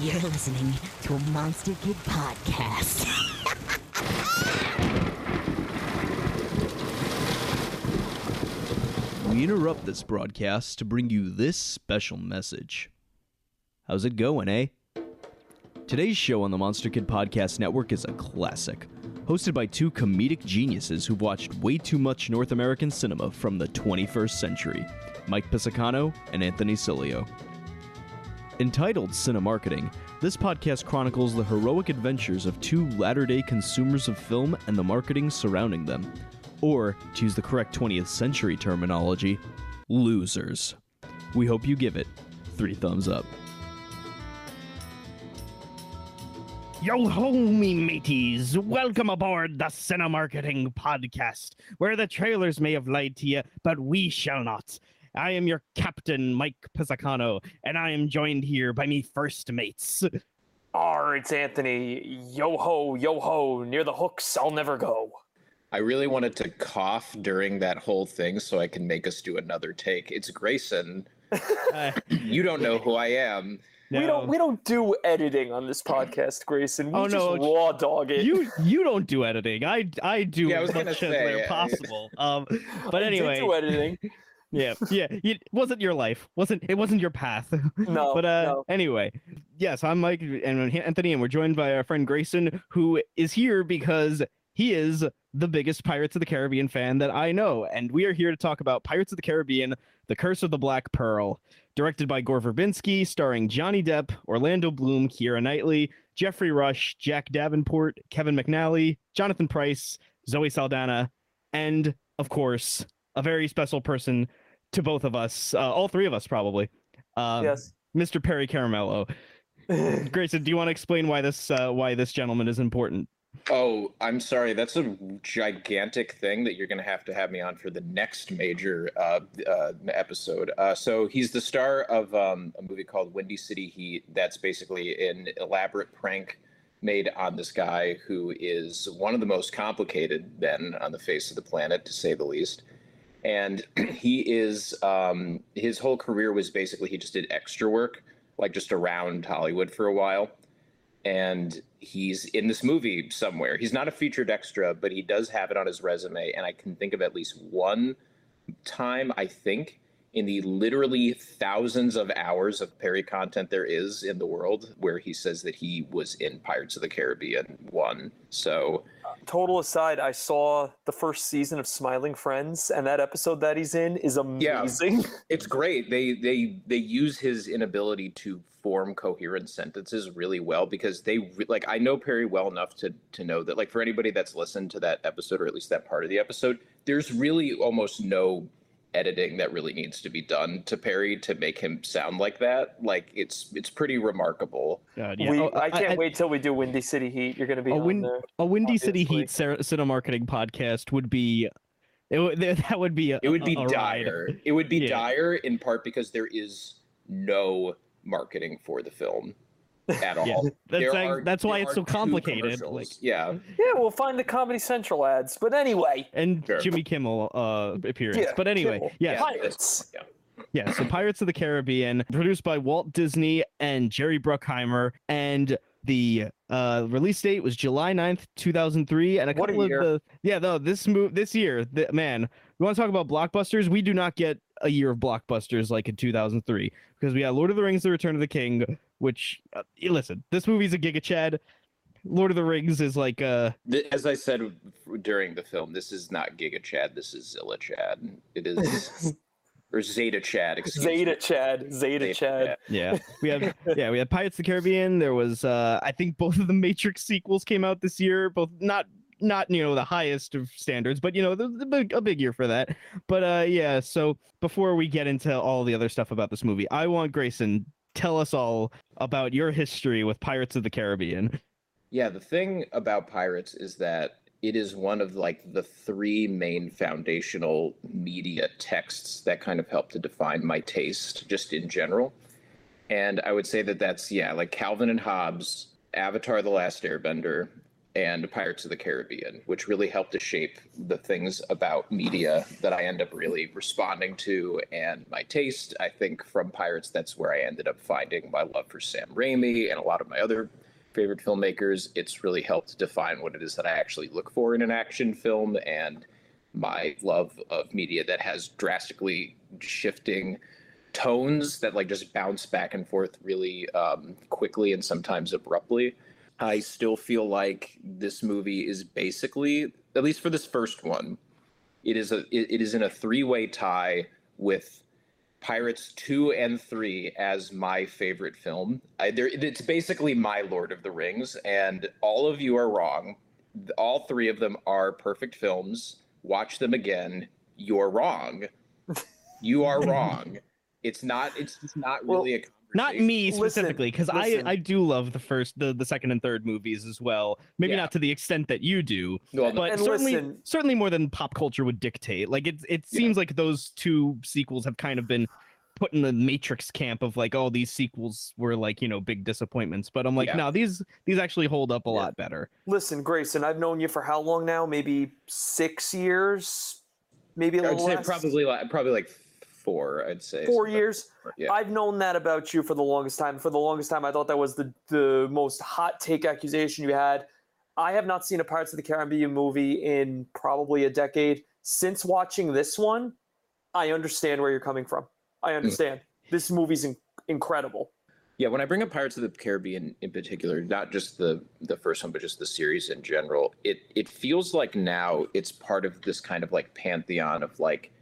You're listening to a Monster Kid podcast. We interrupt this broadcast to bring you this special message. How's it going, eh? Today's show on the Monster Kid Podcast Network is a classic, hosted by two comedic geniuses who've watched way too much North American cinema from the 21st century Mike Pisacano and Anthony Cilio. Entitled Cinemarketing, this podcast chronicles the heroic adventures of two latter day consumers of film and the marketing surrounding them. Or, to use the correct 20th century terminology, losers. We hope you give it three thumbs up. Yo ho, me mateys! Welcome aboard the Cinema Marketing Podcast, where the trailers may have lied to you, but we shall not. I am your captain, Mike Pisacano, and I am joined here by me first mates. R, it's Anthony. Yo ho, yo ho, near the hooks, I'll never go. I really wanted to cough during that whole thing so I can make us do another take. It's Grayson. Uh, You don't know who I am. We don't we don't do editing on this podcast, Grayson. We Oh, just no, raw dog it. you you don't do editing. I I do Yeah, I was as gonna much as say, where uh, possible. Um, but I anyway, do editing. yeah, yeah, it wasn't your life. wasn't It wasn't your path. No, but uh, no. anyway, yes, I'm Mike and Anthony, and we're joined by our friend Grayson, who is here because he is the biggest Pirates of the Caribbean fan that I know, and we are here to talk about Pirates of the Caribbean: The Curse of the Black Pearl, directed by Gore Verbinski, starring Johnny Depp, Orlando Bloom, Keira Knightley, Geoffrey Rush, Jack Davenport, Kevin McNally, Jonathan Pryce, Zoe Saldana, and of course, a very special person to both of us, uh, all three of us probably. Um, yes. Mr. Perry Caramello. Grayson, do you want to explain why this uh, why this gentleman is important? Oh, I'm sorry. That's a gigantic thing that you're going to have to have me on for the next major uh, uh, episode. Uh, so he's the star of um, a movie called Windy City Heat. That's basically an elaborate prank made on this guy who is one of the most complicated men on the face of the planet, to say the least. And he is um, his whole career was basically he just did extra work, like just around Hollywood for a while and he's in this movie somewhere. He's not a featured extra, but he does have it on his resume. And I can think of at least one time, I think, in the literally thousands of hours of Perry content there is in the world where he says that he was in Pirates of the Caribbean 1. So, Total aside, I saw the first season of Smiling Friends, and that episode that he's in is amazing. Yeah, it's great. They they they use his inability to form coherent sentences really well because they like I know Perry well enough to to know that like for anybody that's listened to that episode or at least that part of the episode, there's really almost no editing that really needs to be done to Perry to make him sound like that. Like it's it's pretty remarkable. God, yeah. we, Oh, I can't wait till we do Windy City Heat. You're going to be A, on win- there. a Windy City. Heat cer- cinema marketing podcast would be. It would that would be a, It would be a- a ride. dire. It would be Yeah. dire in part because there is no marketing for the film at all. Yeah, that's There are- that's why it's so complicated, like- yeah, Yeah, we'll find the Comedy Central ads. But anyway, And Sure. Jimmy Kimmel uh, appearance. Yeah, but anyway, Kimmel. yeah, Pirates. yeah. Yeah, so Pirates of the Caribbean, produced by Walt Disney and Jerry Bruckheimer, and the uh, release date was July 9th, 2003. And a What a couple year. of the yeah, though this move this year, the, man, we want to talk about blockbusters. We do not get a year of blockbusters like in 2003 because we had Lord of the Rings: The Return of the King, which uh, listen, this movie's a giga chad. Lord of the Rings is like uh As I said during the film, this is not Giga Chad. This is Zilla Chad. It is or Zeta Chad. Excuse Zeta me. Chad. Zeta, Chad. Yeah, we have yeah we had Pirates of the Caribbean. There was uh I think both of the Matrix sequels came out this year. Both not not you know the highest of standards, but you know the, the big, a big year for that. But uh yeah, so before we get into all the other stuff about this movie, I want Grayson tell us all about your history with Pirates of the Caribbean. Yeah, the thing about Pirates is that it is one of like the three main foundational media texts that kind of help to define my taste just in general. And I would say that that's yeah, like Calvin and Hobbes, Avatar: The Last Airbender, and Pirates of the Caribbean, which really helped to shape the things about media that I end up really responding to and my taste. I think from Pirates, that's where I ended up finding my love for Sam Raimi and a lot of my other favorite filmmakers. It's really helped define what it is that I actually look for in an action film and my love of media that has drastically shifting tones that like just bounce back and forth really um, quickly and sometimes abruptly. I still feel like this movie is basically, at least for this first one, it is a it, it is in a three way tie with Pirates two and three as my favorite film. I, there, it's basically my Lord of the Rings, and all of you are wrong. All three of them are perfect films. Watch them again. You're wrong. You are wrong. It's not. It's just not Well, really a. Not me specifically, because I. I do love the first, the the second and third movies as well. Maybe Yeah. not to the extent that you do, Well, but certainly listen- certainly more than pop culture would dictate. Like it it seems like those two sequels have kind of been put in the Matrix camp of like, oh, these sequels were like you know big disappointments. But I'm like, Yeah. no, these these actually hold up a Yeah. lot better. Listen, Grayson, I've known you for how long now? Maybe six years, maybe a I'd little say less. probably like probably like four. I'd say four something. years. Yeah. I've known that about you for the longest time. For the longest time, I thought that was the the most hot take accusation you had. I have not seen a Pirates of the Caribbean movie in probably a decade. Since watching this one, I understand where you're coming from. I hmm. understand. This movie's in- incredible. Yeah, when I bring up Pirates of the Caribbean in particular, not just the the first one, but just the series in general, it it feels like now it's part of this kind of like pantheon of like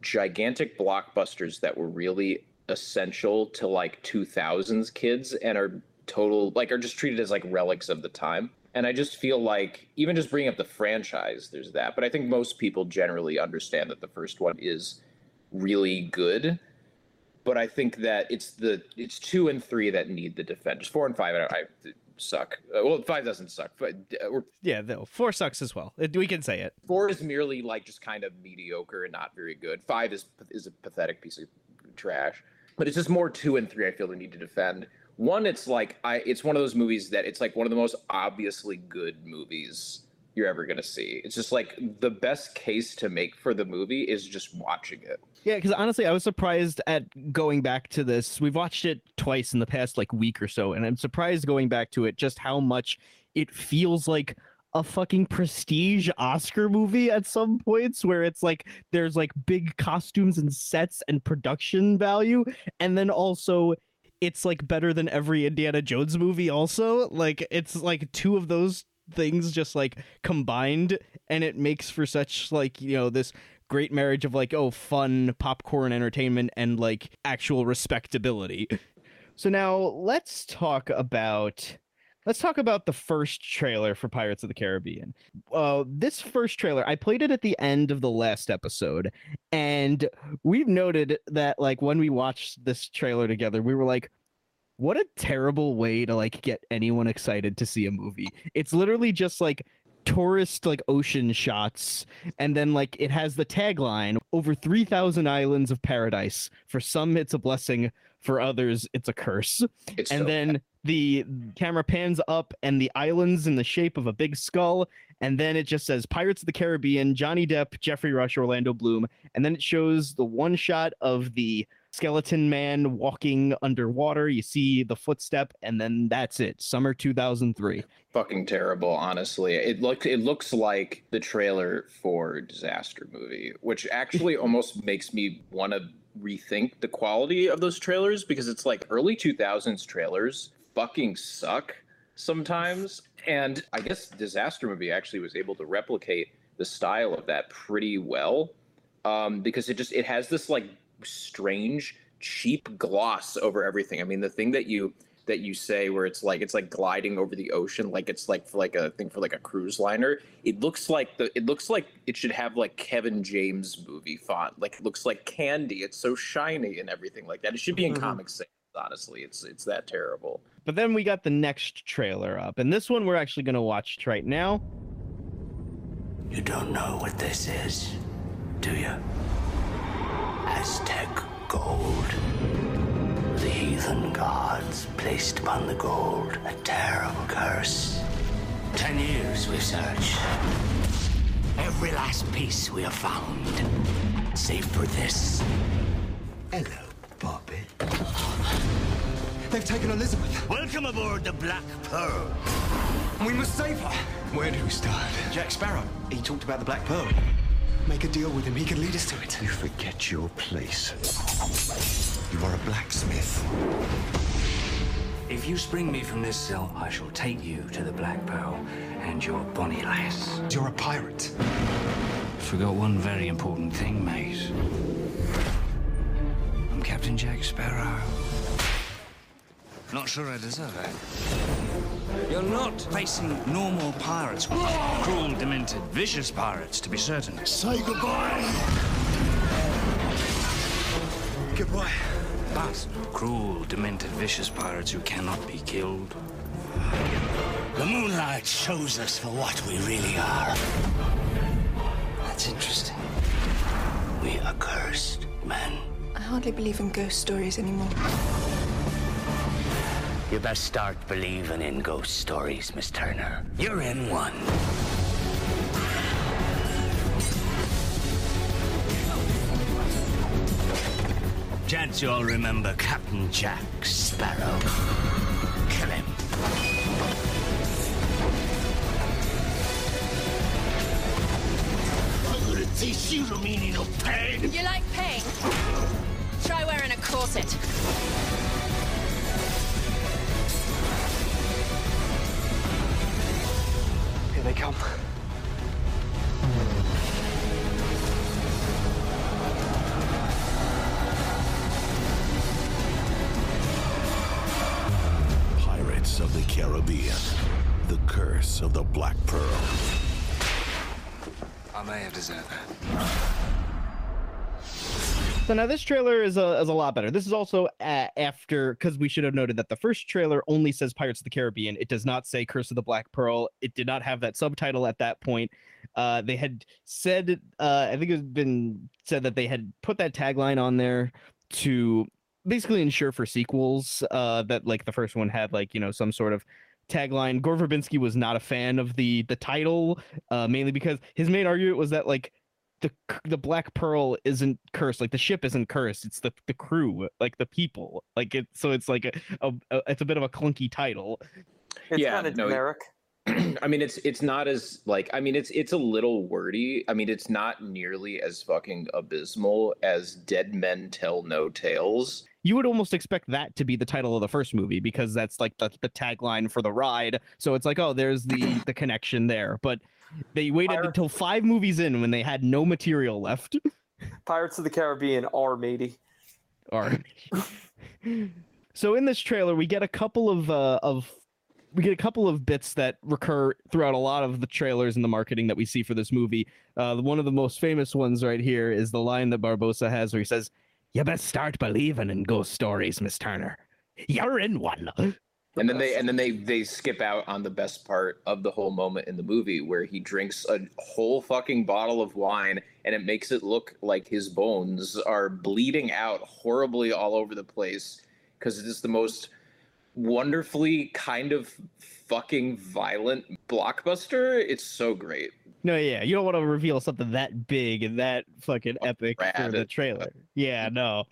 gigantic blockbusters that were really essential to like 2000s kids and are total like are just treated as like relics of the time. And I just feel like even just bringing up the franchise, there's that. But I think most people generally understand that the first one is really good but I think that it's the it's two and three that need the defense. Four and five, I, I suck. Uh, well, five doesn't suck, but uh, Yeah, though four sucks as well. We can say it. four is merely like just kind of mediocre and not very good. Five is is a pathetic piece of trash. But it's just more two and three. I feel the need to defend. One, it's like I it's one of those movies that it's like one of the most obviously good movies you're ever gonna see. It's just like the best case to make for the movie is just watching it. Yeah, because honestly, I was surprised at going back to this. We've watched it twice in the past like week or so, and I'm surprised going back to it just how much it feels like a fucking prestige Oscar movie at some points where it's like there's like big costumes and sets and production value, and then also it's like better than every Indiana Jones movie also. Like it's like two of those things just like combined and it makes for such like you know this great marriage of like oh fun popcorn entertainment and like actual respectability. So now let's talk about let's talk about the first trailer for pirates of the caribbean. Uh this first trailer i played it at the end of the last episode and we've noted that like when we watched this trailer together we were like what a terrible way to like get anyone excited to see a movie. It's literally just like tourist like ocean shots and then like it has the tagline over 3000 islands of paradise. For some it's a blessing for others it's a curse. It's and so then the camera pans up and the islands in the shape of a big skull and then it just says pirates of the caribbean johnny depp geoffrey rush orlando bloom. And then it shows the one shot of the skeleton man walking underwater. You see the footstep and then that's it. Summer 2003 fucking terrible honestly. It look it looks like the trailer for disaster movie which actually almost makes me want to rethink the quality of those trailers because it's like early 2000s trailers fucking suck sometimes. And i guess disaster movie actually was able to replicate the style of that pretty well um, because it just it has this like strange cheap gloss over everything i mean the thing that you that you say where it's like it's like gliding over the ocean like it's like for like a thing for like a cruise liner it looks like the it looks like it should have like kevin james movie font like it looks like candy it's so shiny and everything like that it should be in Mhm. comic sans honestly it's it's that terrible But then we got the next trailer up, and this one we're actually going to watch right now. You don't know what this is, do you? Aztec gold. The heathen gods placed upon the gold a terrible curse. Ten years we've searched. Every last piece we have found. Save for this. Hello, Bobby. They've taken Elizabeth. Welcome aboard the Black Pearl. We must save her. Where do we start? Jack Sparrow. He talked about the Black Pearl. Make a deal with him. He can lead us to it. You forget your place. You are a blacksmith. If you spring me from this cell, I shall take you to the Black Pearl and your bonny lass. You're a pirate. Forgot one very important thing, mate. I'm Captain Jack Sparrow. Not sure I deserve it. You're not facing normal pirates. Cruel, demented, vicious pirates, to be certain. Say goodbye. Goodbye. But cruel, demented, vicious pirates who cannot be killed. The moonlight shows us for what we really are. That's interesting. We are cursed men. I hardly believe in ghost stories anymore. You best start believing in ghost stories, Miss Turner. You're in one. Chance you all remember Captain Jack Sparrow. Kill him. I'm gonna teach you the meaning of pain. You like pain? Try wearing a corset. Here they come. Pirates of the Caribbean. The Curse of the Black Pearl. I may have deserved that. So now this trailer is a, is a lot better. This is also uh, after because we should have noted that the first trailer only says Pirates of the Caribbean. It does not say Curse of the Black Pearl. It did not have that subtitle at that point. Uh, they had said, uh, I think it has been said that they had put that tagline on there to basically ensure for sequels uh, that like the first one had like you know some sort of tagline. Gore Verbinski was not a fan of the the title, uh, mainly because his main argument was that like the the Black Pearl isn't cursed. Like the ship isn't cursed. It's the the crew, like the people. Like it. So it's like a, a, a it's a bit of a clunky title. It's Yeah, kind of no, generic. I mean, it's it's not as like I mean, it's it's a little wordy. I mean, it's not nearly as fucking abysmal as Dead Men Tell No Tales. You would almost expect that to be the title of the first movie because that's like the, the tagline for the ride. So it's like, oh, there's the the connection there. But they waited Pirate- until five movies in when they had no material left. Pirates of the Caribbean are matey. Or so in this trailer, we get a couple of uh, of we get a couple of bits that recur throughout a lot of the trailers and the marketing that we see for this movie. Uh, one of the most famous ones right here is the line that Barbossa has where he says, "You best start believing in ghost stories, Miss Turner. You're in one." And then they and then they they skip out on the best part of the whole moment in the movie where he drinks a whole fucking bottle of wine and it makes it look like his bones are bleeding out horribly all over the place because it is the most wonderfully kind of fucking violent blockbuster. It's so great. No, yeah, you don't want to reveal something that big and that fucking epic for the trailer. Yeah, no.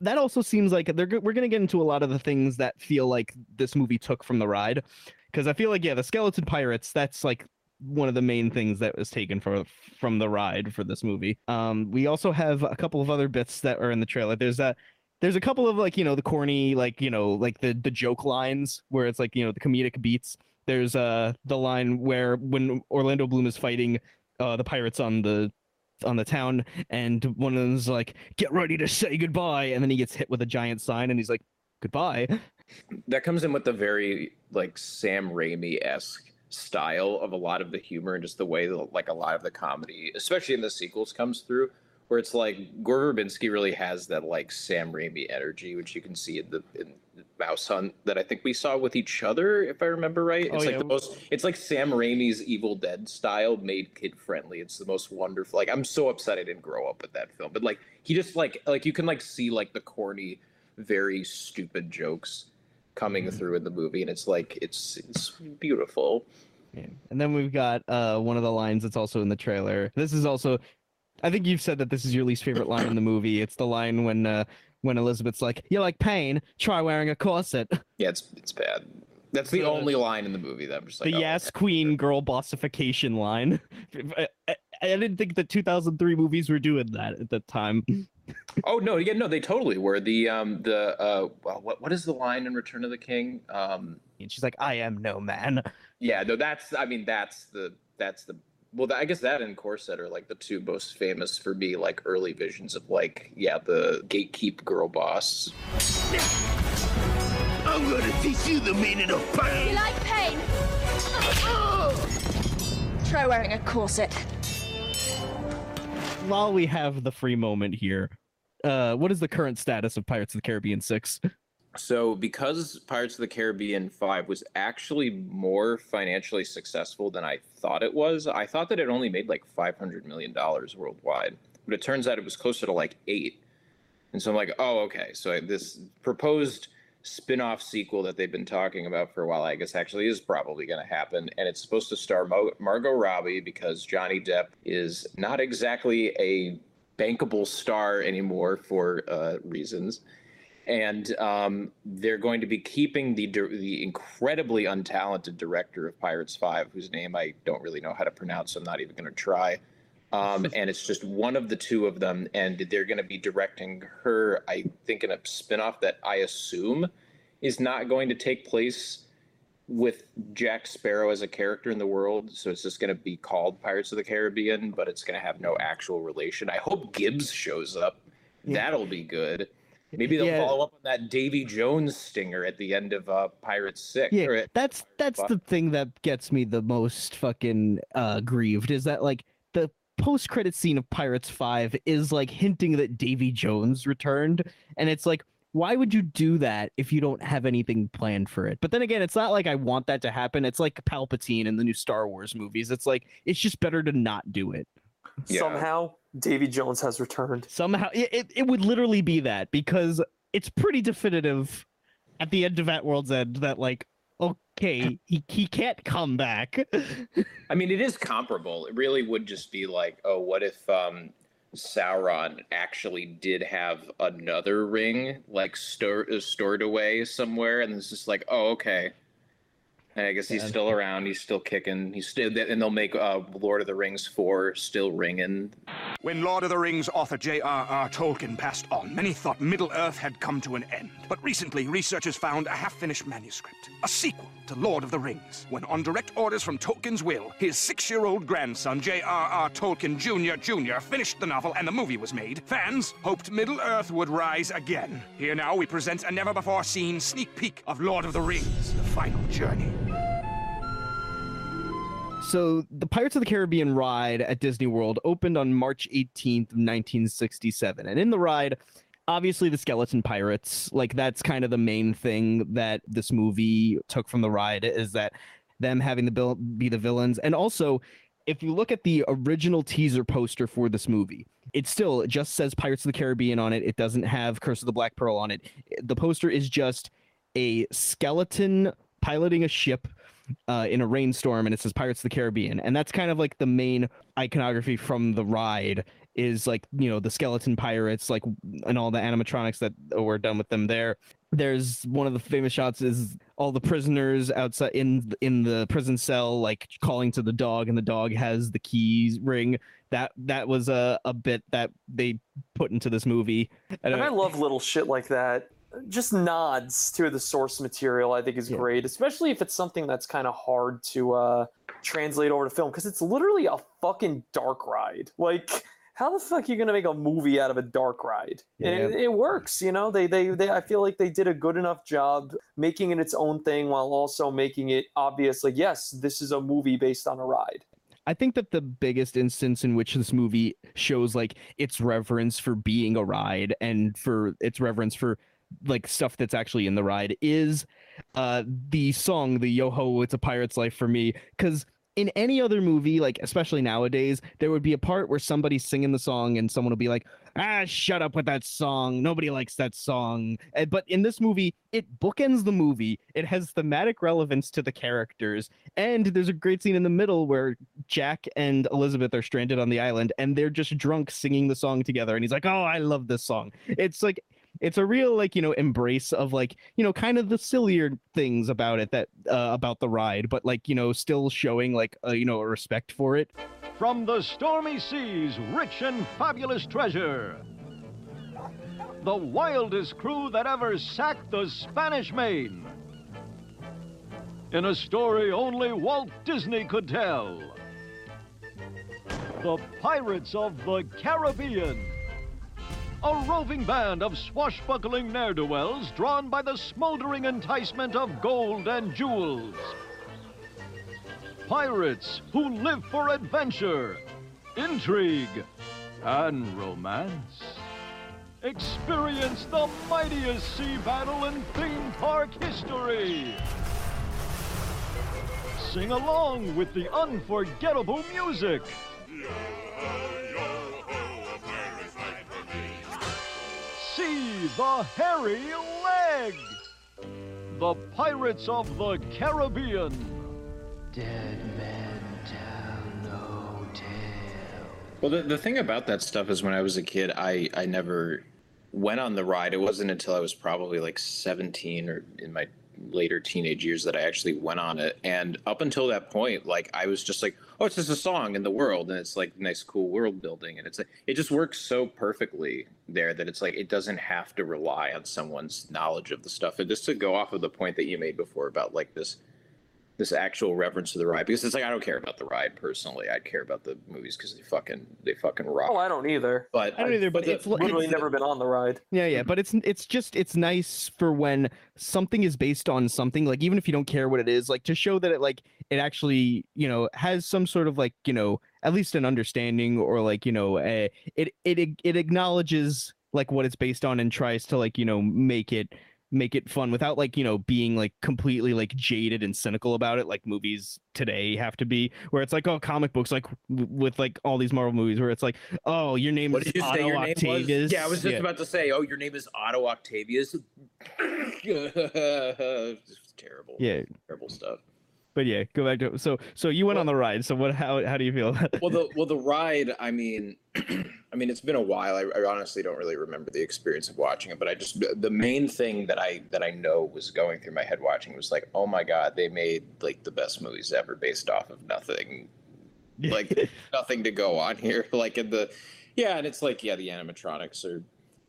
that also seems like they're we're gonna get into a lot of the things that feel like this movie took from the ride, because I feel like yeah, the skeleton pirates. That's like one of the main things that was taken for from the ride for this movie. Um, we also have a couple of other bits that are in the trailer. There's a there's a couple of like you know the corny like you know like the the joke lines where it's like you know the comedic beats there's uh the line where when Orlando Bloom is fighting uh the pirates on the on the town and one of them's like get ready to say goodbye and then he gets hit with a giant sign and he's like goodbye That comes in with the very like Sam Raimi esque style of a lot of the humor and just the way that like a lot of the comedy, especially in the sequels, comes through. Where it's like Gore Verbinski really has that like Sam Raimi energy, which you can see in the in Mouse Hunt that I think we saw with each other, if I remember right. Oh, It's like yeah. the most. It's like Sam Raimi's Evil Dead style made kid friendly. It's the most wonderful. Like I'm so upset I didn't grow up with that film, but like he just like like you can like see like the corny, very stupid jokes coming Mm-hmm. through in the movie, and it's like it's it's beautiful. Yeah. And then we've got uh, one of the lines that's also in the trailer. This is also, I think you've said that this is your least favorite line in the movie. It's the line when uh, when Elizabeth's like, "You like pain? Try wearing a corset." Yeah, it's it's bad. That's the The- only line in the movie that I'm just like, the oh, yes queen girl bossification line. I, I, I didn't think the 2003 movies were doing that at the time. Oh no, yeah, no, they totally were. The um the uh well, what what is the line in Return of the King? Um And she's like, "I am no man." yeah, no, that's I mean that's the that's the well, I guess that and Corset are like the two most famous for me, like early visions of like yeah the gatekeep girl boss. I'm gonna teach you the meaning of pain! You like pain? Try wearing a corset. While we have the free moment here, uh, what is the current status of Pirates of the Caribbean 6? So, because Pirates of the Caribbean 5 was actually more financially successful than I thought it was, I thought that it only made like $500 million worldwide. But it turns out it was closer to like eight. And so I'm like, oh, okay. So this proposed spin off sequel that they've been talking about for a while, I guess actually is probably going to happen. And it's supposed to star Margot Robbie because Johnny Depp is not exactly a bankable star anymore for uh, reasons and um, they're going to be keeping the the incredibly untalented director of Pirates Five, whose name I don't really know how to pronounce, so I'm not even going to try. Um, and it's just one of the two of them, and they're going to be directing her. I think in a spinoff that I assume is not going to take place with Jack Sparrow as a character in the world. So it's just going to be called Pirates of the Caribbean, but it's going to have no actual relation. I hope Gibbs shows up. That'll be good. Maybe they'll Yeah. follow up on that Davy Jones stinger at the end of uh, Pirates Six. Yeah, or at- that's that's Fuck. the thing that gets me the most fucking uh grieved is that like the post credit scene of Pirates 5 is like hinting that Davy Jones returned and it's like why would you do that if you don't have anything planned for it? But then again, it's not like I want that to happen. It's like Palpatine in the new Star Wars movies. It's like it's just better to not do it. Yeah. Somehow, Davy Jones has returned. Somehow it, it, it would literally be that because it's pretty definitive at the end of At World's End that like okay, he, he can't come back. I mean, it is comparable. It really would just be like, oh, what if um, Sauron actually did have another ring like stor- uh, stored away somewhere, and it's just like, oh, okay. And I guess he's Yeah. still around. He's still kicking. He's still, and they'll make uh, Lord of the Rings four still ringing. When Lord of the Rings author J.R.R. Tolkien passed on, many thought Middle Earth had come to an end. But recently, researchers found a half finished manuscript, a sequel to Lord of the Rings, when, on direct orders from Tolkien's will, his six year old grandson, J.R.R. Tolkien Jr. Jr., finished the novel and the movie was made. Fans hoped Middle Earth would rise again. Here now, we present a never before seen sneak peek of Lord of the Rings, the final journey. So the Pirates of the Caribbean ride at Disney World opened on March 18th, 1967. And in the ride, obviously the skeleton pirates, like that's kind of the main thing that this movie took from the ride is that them having the bill be the villains. And also, if you look at the original teaser poster for this movie, it still just says Pirates of the Caribbean on it. It doesn't have Curse of the Black Pearl on it. The poster is just a skeleton piloting a ship uh, in a rainstorm and it says Pirates of the Caribbean. And that's kind of like the main iconography from the ride is like, you know, the skeleton pirates, like, and all the animatronics that were done with them there. There's one of the famous shots is all the prisoners outside in in the prison cell, like calling to the dog, and the dog has the keys ring. That that was a, a bit that they put into this movie. And I love little shit like that. Just nods to the source material, I think, is Yeah. great, especially if it's something that's kind of hard to uh, translate over to film because it's literally a fucking dark ride. Like, how the fuck are you gonna make a movie out of a dark ride? And it, it works, you know. They, they, they. I feel like they did a good enough job making it its own thing while also making it obvious. Like, yes, this is a movie based on a ride. I think that the biggest instance in which this movie shows like its reverence for being a ride and for its reverence for like stuff that's actually in the ride is uh the song the yo ho it's a pirate's life for me because in any other movie like especially nowadays there would be a part where somebody's singing the song and someone will be like ah, shut up with that song. Nobody likes that song. Uh, But in this movie, it bookends the movie. It has thematic relevance to the characters, and there's a great scene in the middle where Jack and Elizabeth are stranded on the island, and they're just drunk singing the song together. And he's like, "Oh, I love this song." It's like it's a real like you know embrace of like you know kind of the sillier things about it that uh, about the ride but like you know still showing like uh, you know a respect for it From the stormy seas, rich and fabulous treasure. The wildest crew that ever sacked the Spanish Main. In a story only Walt Disney could tell. The Pirates of the Caribbean. A roving band of swashbuckling ne'er-do-wells drawn by the smoldering enticement of gold and jewels. Pirates who live for adventure, intrigue, and romance. Experience the mightiest sea battle in theme park history. Sing along with the unforgettable music. The hairy leg. The Pirates of the Caribbean. Dead men tell no tale. Well, the, the thing about that stuff is when I was a kid, I, I never went on the ride. It wasn't until I was probably like 17 or in my later teenage years that I actually went on it. And up until that point, like I was just like, oh, it's just a song in the world. And it's like nice, cool world building. And it's like, it just works so perfectly there that it's like, it doesn't have to rely on someone's knowledge of the stuff. And just to go off of the point that you made before about like this this actual reference to the ride because it's like I don't care about the ride personally. I care about the movies because they fucking they fucking rock. Oh, I don't either. But I don't either, but the- it's Literally it's- never been on the ride. Yeah, yeah, but it's it's just it's nice for when something is based on something like even if you don't care what it is, like to show that it like it actually you know has some sort of like you know at least an understanding or like you know a, it it it acknowledges like what it's based on and tries to like you know make it make it fun without like you know being like completely like jaded and cynical about it like movies today have to be where it's like oh comic books like w- with like all these marvel movies where it's like oh your name What is you Otto say your name Octavius. was? Yeah, I was just Yeah. about to say, oh, your name is Otto Octavius. Terrible. Yeah. Terrible stuff. But yeah, go back to so so you went on the ride. So what? How how do you feel? well the well the ride i mean i mean it's been a while I, I honestly don't really remember the experience of watching it but i just the main thing that i that i know was going through my head watching was like oh my god they made like the best movies ever based off of nothing like nothing to go on here like in the yeah and it's like yeah the animatronics are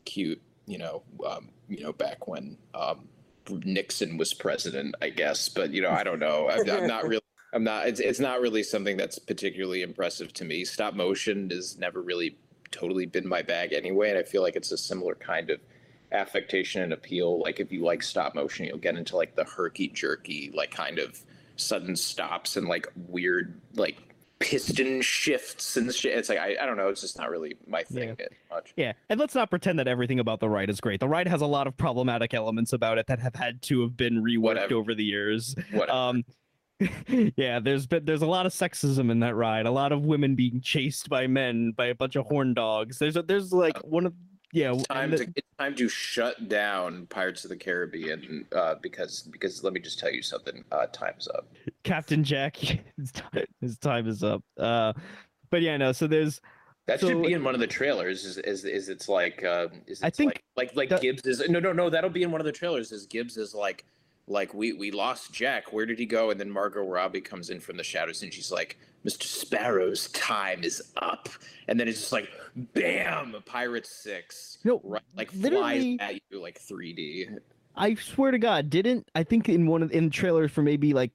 cute you know um you know back when um nixon was president i guess but you know i don't know. I'm, I'm not really i'm not it's, it's not really something that's particularly impressive to me. Stop motion has never really totally been my bag anyway and i feel like it's a similar kind of affectation and appeal. Like if you like stop motion you'll get into like the herky jerky like kind of sudden stops and like weird like piston shifts and shit it's like i, I don't know it's just not really my thing that much Yeah, and let's not pretend that everything about the ride is great. The ride has a lot of problematic elements about it that have had to have been reworked Whatever. over the years. Whatever. Um, yeah, there's been there's a lot of sexism in that ride. A lot of women being chased by men by a bunch of horn dogs. There's a, there's like one of yeah. it's time the- to it's time to shut down Pirates of the Caribbean uh, because because let me just tell you something. Uh, time's up. Captain Jack, his time, his time is up. Uh, but yeah, no. So there's That so, should be in one of the trailers. Is is, is it's like uh, is I think like like like Gibbs is no no no that'll be in one of the trailers. Is Gibbs is like like we we lost Jack. Where did he go? And then Margot Robbie comes in from the shadows and she's like, Mr. Sparrow's time is up. And then it's just like bam, Pirates Six. No, right, like literally- flies at you like 3D. I swear to God, didn't I think in one of in the trailers for maybe like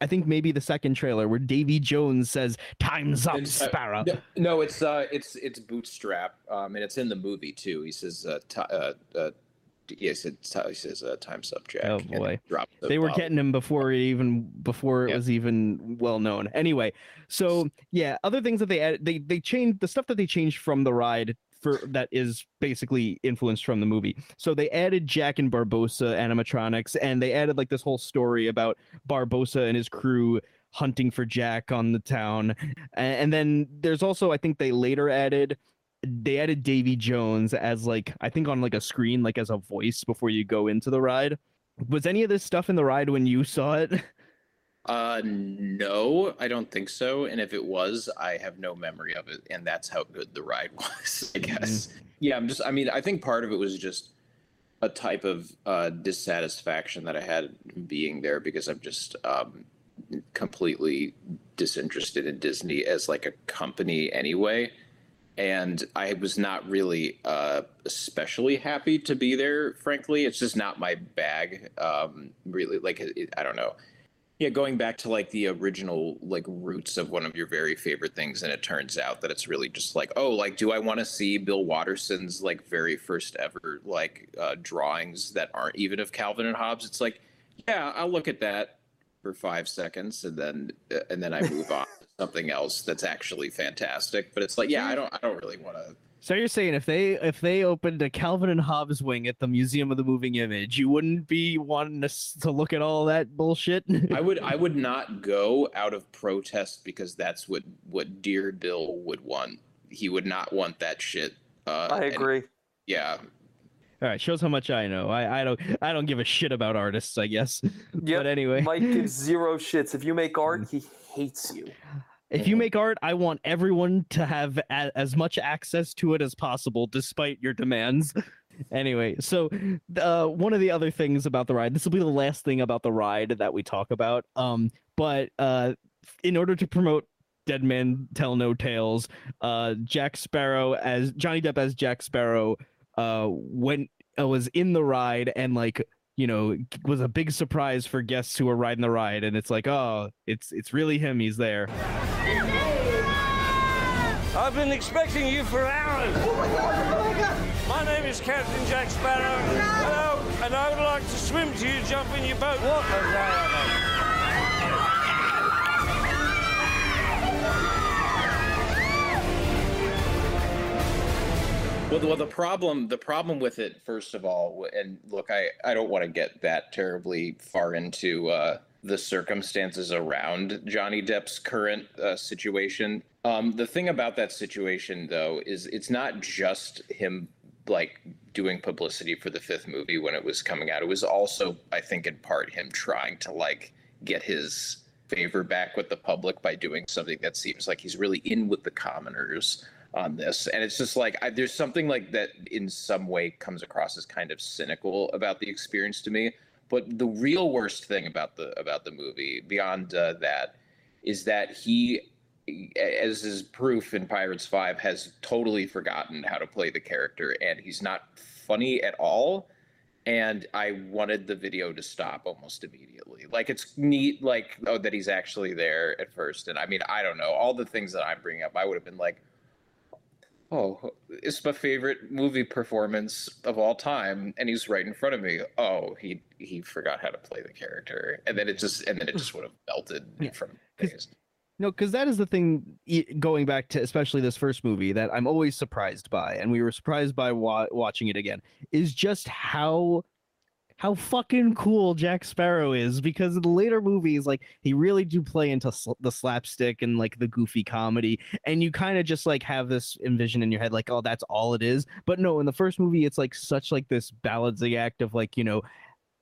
I think maybe the second trailer where Davy Jones says "Time's up, uh, Sparrow." No, no, it's uh, it's it's Bootstrap, um, and it's in the movie too. He says, uh, ti uh, uh, yes, it's he says, uh, "Time's up, Jack." Oh boy, the they were getting him before it even before it was even well known. Anyway, so yeah, other things that they added, they they changed the stuff that they changed from the ride for that is basically influenced from the movie. So they added Jack and Barbossa animatronics, and they added like this whole story about Barbossa and his crew hunting for Jack on the town, A- and then there's also I think they later added they added Davy Jones as like I think on like a screen like as a voice before you go into the ride. Was any of this stuff in the ride when you saw it? Uh, no, I don't think so. And if it was, I have no memory of it, and that's how good the ride was. I guess. Yeah, I'm just. I mean, I think part of it was just a type of uh, dissatisfaction that I had being there because I'm just um, completely disinterested in Disney as like a company anyway. And I was not really uh, especially happy to be there. Frankly, it's just not my bag. Um, really, like it, I don't know. Yeah, going back to like the original like roots of one of your very favorite things, and it turns out that it's really just like, oh, like, do I want to see Bill Watterson's like very first ever like uh, drawings that aren't even of Calvin and Hobbes? It's like, yeah, I'll look at that for five seconds, and then uh, and then I move on something else that's actually fantastic. But it's like, yeah, I don't, I don't really want to. So you're saying if they if they opened a Calvin and Hobbes wing at the Museum of the Moving Image, you wouldn't be wanting to, to look at all that bullshit? I would I would not go out of protest because that's what what Dear Bill would want. He would not want that shit. Uh, I and- agree. yeah, All right, shows how much I know. I, I don't I don't give a shit about artists, I guess. But anyway, Mike gives zero shits. If you make art, he hates you. If you make art, I want everyone to have a, as much access to it as possible, despite your demands. Anyway, so uh, one of the other things about the ride, this will be the last thing about the ride that we talk about. Um, but uh, in order to promote Dead Man Tell No Tales, uh, Jack Sparrow as Johnny Depp as Jack Sparrow uh, went uh, was in the ride and like you know was a big surprise for guests who were riding the ride, and it's like oh, it's it's really him. He's there. I've been expecting you for hours. My name is Captain Jack Sparrow. Hello, and I would like to swim to you, jump in your boat. What Well, well, the problem the problem with it, first of all, and look, I I don't want to get that terribly far into uh, the circumstances around Johnny Depp's current uh, situation. Um, the thing about that situation, though, is it's not just him like doing publicity for the fifth movie when it was coming out. It was also, I think, in part him trying to like get his favor back with the public by doing something that seems like he's really in with the commoners on this. And it's just like I, there's something like that in some way comes across as kind of cynical about the experience to me. But the real worst thing about the about the movie beyond uh, that is that he as is proof in pirates 5 has totally forgotten how to play the character and he's not funny at all. And i wanted the video to stop almost immediately. Like it's neat like oh that he's actually there at first. And i mean i don't know all the things that i'm bringing up i would have been like oh, it's my favorite movie performance of all time, and he's right in front of me. Oh, he he forgot how to play the character, and then it just and then it just would have melted in front of face. No, because that is the thing. Going back to especially this first movie that I'm always surprised by, and we were surprised by wa- watching it again, is just how how fucking cool Jack Sparrow is. Because in the later movies, like he really do play into sl- the slapstick and like the goofy comedy, and you kind of just like have this envision in your head, like oh, that's all it is. But no, in the first movie, it's like such like this balancing act of like you know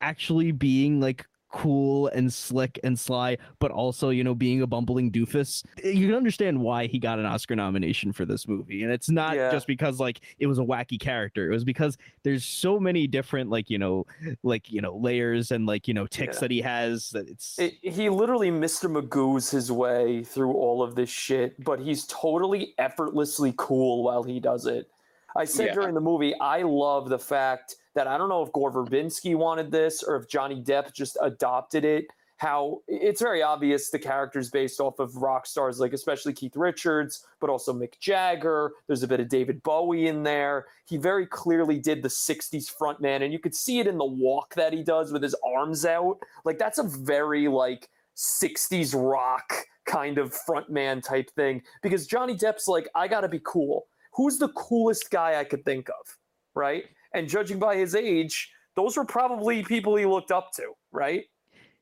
actually being like cool and slick and sly, but also, you know, being a bumbling doofus. You can understand why he got an Oscar nomination for this movie. And it's not Yeah. just because like it was a wacky character. It was because there's so many different like, you know, like, you know, layers and like, you know, ticks Yeah. that he has that it's It, he literally Mr. Magoo's his way through all of this shit, but he's totally effortlessly cool while he does it. I said Yeah. during the movie, I love the fact that I don't know if Gore Verbinski wanted this or if Johnny Depp just adopted it. How it's very obvious the character's based off of rock stars, like especially Keith Richards, but also Mick Jagger. There's a bit of David Bowie in there. He very clearly did the 60s frontman, and you could see it in the walk that he does with his arms out. Like, that's a very, like, 60s rock kind of frontman type thing because Johnny Depp's like, I gotta be cool. Who's the coolest guy I could think of? Right. And judging by his age, those were probably people he looked up to. Right.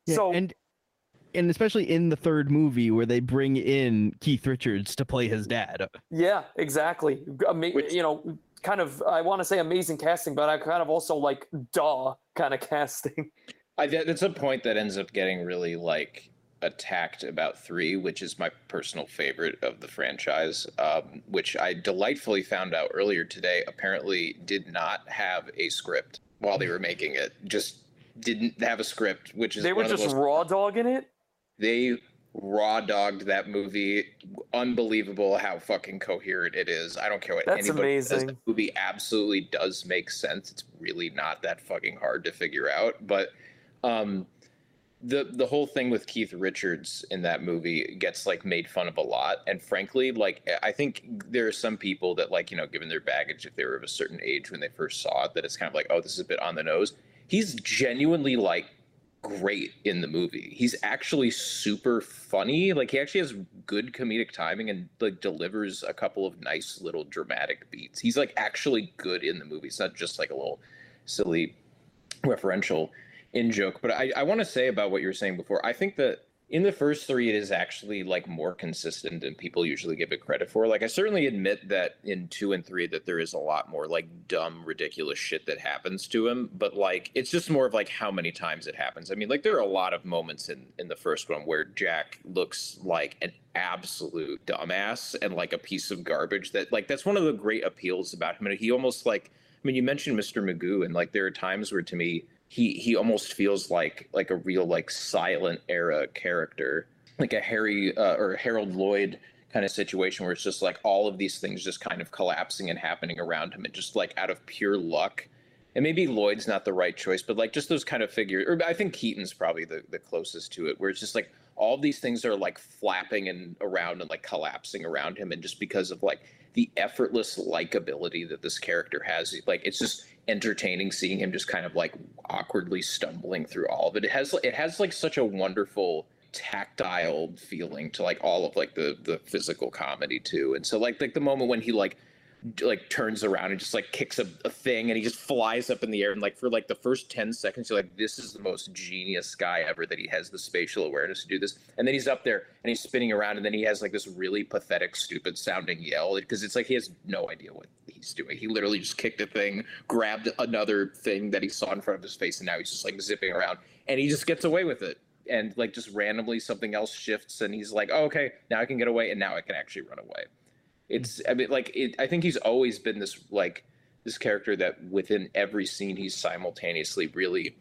Yeah, so, and and especially in the third movie where they bring in Keith Richards to play his dad. Yeah, exactly. Ama- you know, kind of. I want to say amazing casting, but I kind of also like duh kind of casting. I, that's a point that ends up getting really like attacked about three, which is my personal favorite of the franchise, um, which I delightfully found out earlier today. Apparently, did not have a script while they were making it. Just didn't have a script, which is They were one of the just raw dogging it. they raw dogged that movie. Unbelievable how fucking coherent it is. I don't care what That's anybody says. The movie absolutely does make sense. It's really not that fucking hard to figure out. But um, the the whole thing with Keith Richards in that movie gets like made fun of a lot. And frankly, like I think there are some people that like you know, given their baggage, if they were of a certain age when they first saw it, that it's kind of like, oh, this is a bit on the nose. He's genuinely like great in the movie. He's actually super funny. Like he actually has good comedic timing and like delivers a couple of nice little dramatic beats. He's like actually good in the movie. It's not just like a little silly referential in joke. But I, I want to say about what you were saying before. I think that in the first three, it is actually like more consistent than people usually give it credit for. Like I certainly admit that in two and three that there is a lot more like dumb, ridiculous shit that happens to him. But like it's just more of like how many times it happens. I mean, like there are a lot of moments in in the first one where Jack looks like an absolute dumbass and like a piece of garbage. That like that's one of the great appeals about him. And he almost like I mean, you mentioned Mr. Magoo, and like there are times where to me he he almost feels like like a real like silent era character, like a Harry uh, or Harold Lloyd kind of situation where it's just like all of these things just kind of collapsing and happening around him, and just like out of pure luck. And maybe Lloyd's not the right choice, but like just those kind of figures, or I think Keaton's probably the, the closest to it, where it's just like all these things are like flapping and around and like collapsing around him, and just because of like the effortless likability that this character has, like it's just entertaining seeing him just kind of like awkwardly stumbling through all of it. It has it has like such a wonderful tactile feeling to like all of like the the physical comedy too. And so like like the moment when he like like turns around and just like kicks a, a thing and he just flies up in the air and like for like the first 10 seconds you're like this is the most genius guy ever that he has the spatial awareness to do this. And then he's up there and he's spinning around and then he has like this really pathetic stupid sounding yell because it's like he has no idea what he's doing. He literally just kicked a thing grabbed another thing that he saw in front of his face and now he's just like zipping around and he just gets away with it. And like just randomly something else shifts and he's like oh, okay now i can get away and now i can actually run away it's i mean like it, i think he's always been this like this character that within every scene he's simultaneously really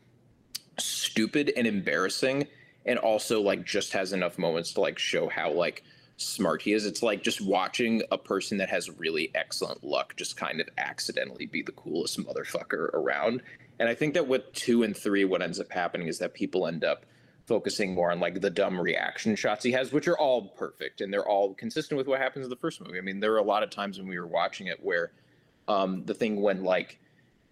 stupid and embarrassing and also like just has enough moments to like show how like smart he is. It's like just watching a person that has really excellent luck just kind of accidentally be the coolest motherfucker around. And i think that with two and three what ends up happening is that people end up focusing more on like the dumb reaction shots he has, which are all perfect and they're all consistent with what happens in the first movie. I mean, there were a lot of times when we were watching it where um, the thing when like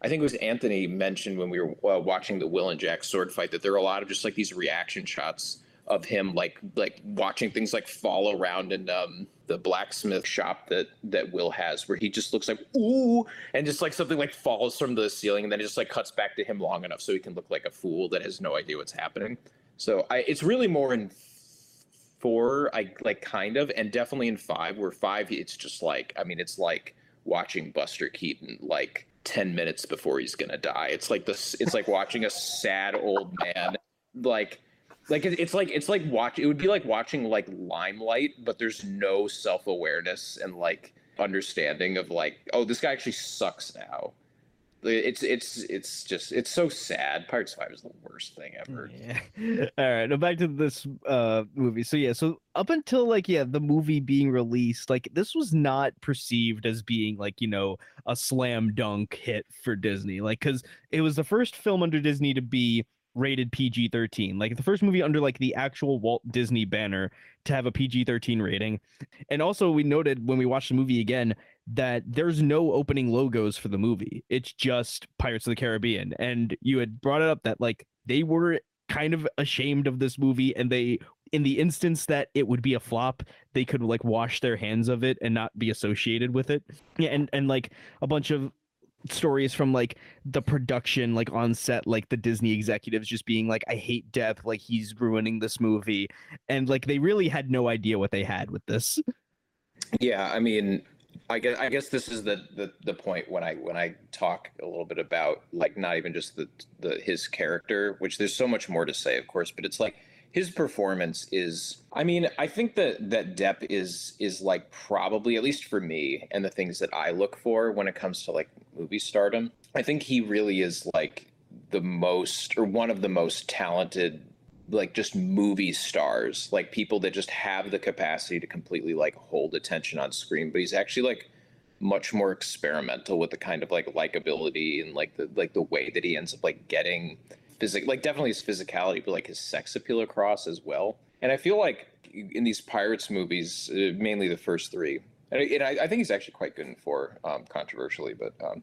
I think it was Anthony mentioned when we were uh, watching the Will and Jack sword fight that there are a lot of just like these reaction shots of him like like watching things like fall around in um, the blacksmith shop that that Will has where he just looks like ooh and just like something like falls from the ceiling and then it just like cuts back to him long enough so he can look like a fool that has no idea what's happening. So I, it's really more in four, I like kind of, and definitely in five. Where five, it's just like I mean, it's like watching Buster Keaton like ten minutes before he's gonna die. It's like this. It's like watching a sad old man, like like it's like it's like watch. It would be like watching like Limelight, but there's no self awareness and like understanding of like, oh, this guy actually sucks now. It's it's it's just it's so sad. Pirates Five is the worst thing ever. Yeah. All right, now back to this uh movie. So yeah, so up until like yeah, the movie being released, like this was not perceived as being like, you know, a slam dunk hit for Disney. Like cuz it was the first film under Disney to be rated PG-13. Like the first movie under like the actual Walt Disney banner to have a PG-13 rating. And also we noted when we watched the movie again that there's no opening logos for the movie. It's just Pirates of the Caribbean. And you had brought it up that like they were kind of ashamed of this movie and they in the instance that it would be a flop, they could like wash their hands of it and not be associated with it. Yeah, and and like a bunch of stories from like the production like on set like the disney executives just being like i hate Depp. Like he's ruining this movie. And like they really had no idea what they had with this. Yeah, I mean, I guess I guess this is the, the the point when I when I talk a little bit about like not even just the the his character, which there's so much more to say, of course, but it's like his performance is I mean, I think that that Depp is is like probably at least for me and the things that I look for when it comes to like movie stardom. I think he really is like the most or one of the most talented like just movie stars, like people that just have the capacity to completely like hold attention on screen. But he's actually like much more experimental with the kind of like likability and like the like the way that he ends up like getting like definitely his physicality, but like his sex appeal across as well. And I feel like in these pirates movies, uh, mainly the first three, and, I- and I, I think he's actually quite good in four, um, controversially, but um,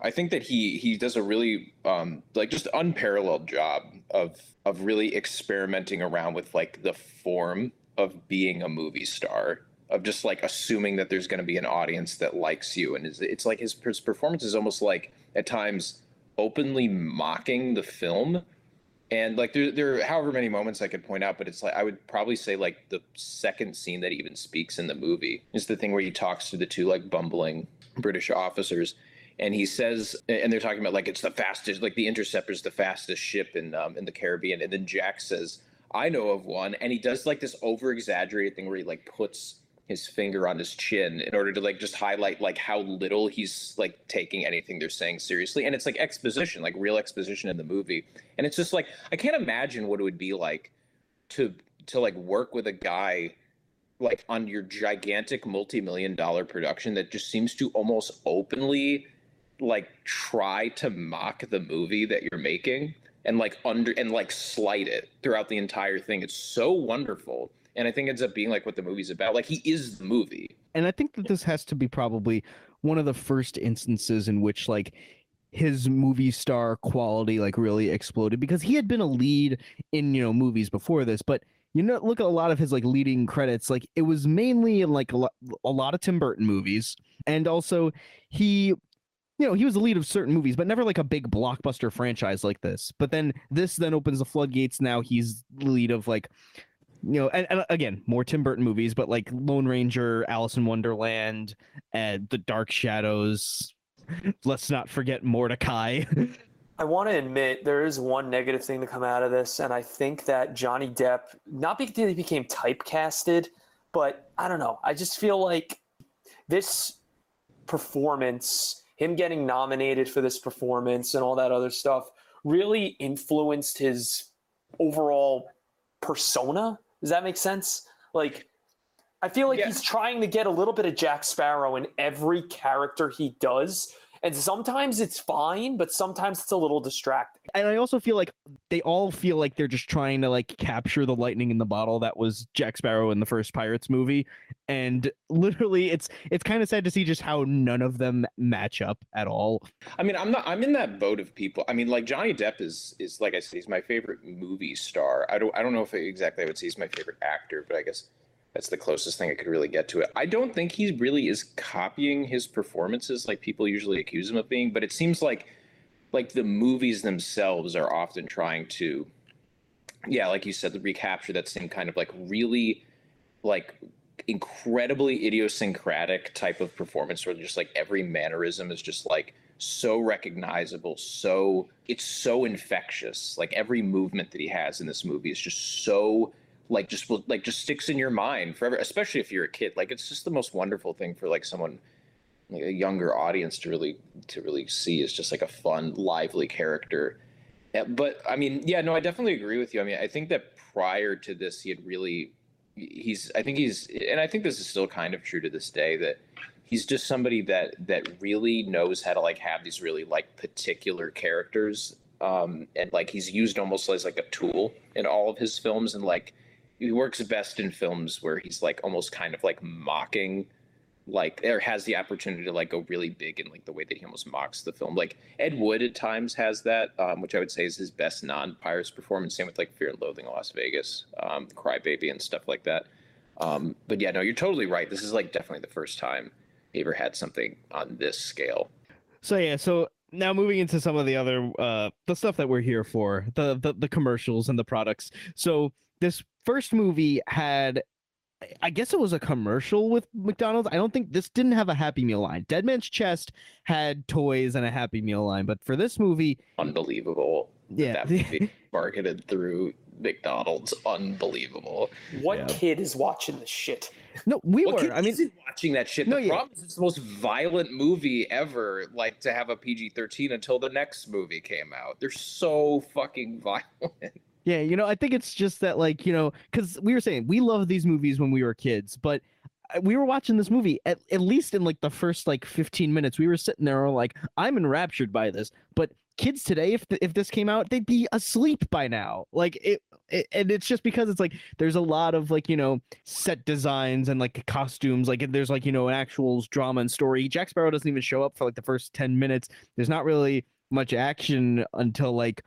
I think that he he does a really um, like just unparalleled job of of really experimenting around with like the form of being a movie star of just like assuming that there's going to be an audience that likes you and is it's like his, his performance is almost like at times openly mocking the film. And like there, there are however many moments I could point out, but it's like I would probably say like the second scene that even speaks in the movie is the thing where he talks to the two like bumbling British officers, and he says, and they're talking about like it's the fastest, like the Interceptor's the fastest ship in um, in the Caribbean, and then Jack says, "I know of one," and he does like this over exaggerated thing where he like puts his finger on his chin in order to like just highlight like how little he's like taking anything they're saying seriously. And it's like exposition like real exposition in the movie. And it's just like i can't imagine what it would be like to to like work with a guy like on your gigantic multi-million dollar production that just seems to almost openly like try to mock the movie that you're making and like under and like slight it throughout the entire thing. It's so wonderful and i think ends up being like what the movie's about. Like he is the movie. And I think that this has to be probably one of the first instances in which like his movie star quality like really exploded because he had been a lead in you know movies before this but you know look at a lot of his like leading credits. Like it was mainly in like a lot, a lot of Tim Burton movies. And also he you know he was the lead of certain movies but never like a big blockbuster franchise like this. But then this then opens the floodgates. Now he's the lead of like you know, and, and again, more Tim Burton movies, but like Lone Ranger, Alice in Wonderland, and The Dark Shadows. Let's not forget Mortdecai. I want to admit there is one negative thing to come out of this, and I think that Johnny Depp, not because he became typecasted, but I don't know. I just feel like this performance, him getting nominated for this performance and all that other stuff, really influenced his overall persona. Does that make sense? Like, I feel like he's trying to get a little bit of Jack Sparrow in every character he does. And sometimes it's fine, but sometimes it's a little distracting. and I also feel like they all feel like they're just trying to like capture the lightning in the bottle that was Jack Sparrow in the first Pirates movie. And literally it's it's kind of sad to see just how none of them match up at all. I mean, I'm not. I'm in that boat of people. I mean, like Johnny Depp is is like I said, he's my favorite movie star. I don't. I don't know if exactly I would say he's my favorite actor, but I guess that's the closest thing I could really get to it. I don't think he really is copying his performances like people usually accuse him of being. But it seems like like the movies themselves are often trying to, yeah, like you said, recapture that same kind of like really like incredibly idiosyncratic type of performance where just like every mannerism is just like so recognizable so it's so infectious like every movement that he has in this movie is just so like just will- like just sticks in your mind forever especially if you're a kid. Like it's just the most wonderful thing for like someone like a younger audience to really to really see is just like a fun lively character. Yeah, but I mean, yeah, no, I definitely agree with you. I mean, I think that prior to this, he had really, he's, I think he's, and I think this is still kind of true to this day that he's just somebody that that really knows how to like have these really like particular characters, um, and like he's used almost as like a tool in all of his films, and like he works best in films where he's like almost kind of like mocking like or has the opportunity to like go really big in like the way that he almost mocks the film. Like Ed Wood at times has that, um, which I would say is his best non-Pirates performance. Same with like Fear and Loathing in Las Vegas, um, Crybaby, and stuff like that. Um, but yeah, no, you're totally right. This is like definitely the first time he ever had something on this scale. So yeah, so now moving into some of the other uh the stuff that we're here for, the the, the commercials and the products. So this first movie had I guess it was a commercial with McDonald's. I don't think this didn't have a Happy Meal line. Dead Man's Chest had toys and a Happy Meal line, but for this movie, unbelievable. Yeah, that movie marketed through McDonald's, unbelievable. What Yeah. kid is watching this shit? No, we What were. kid I mean, isn't watching that shit. No, the yeah. problem is it's the most violent movie ever. Like to have a PG thirteen until the next movie came out. They're so fucking violent. Yeah, you know, I think it's just that, like, you know, because we were saying we loved these movies when we were kids, but uh, we were watching this movie at, at least in like the first like 15 minutes. We were sitting there, like, I'm enraptured by this. But kids today, if if this came out, they'd be asleep by now. Like it, it, and it's just because it's like there's a lot of like you know set designs and like costumes. Like there's like you know an actual drama and story. Jack Sparrow doesn't even show up for like the first 10 minutes. There's not really much action until like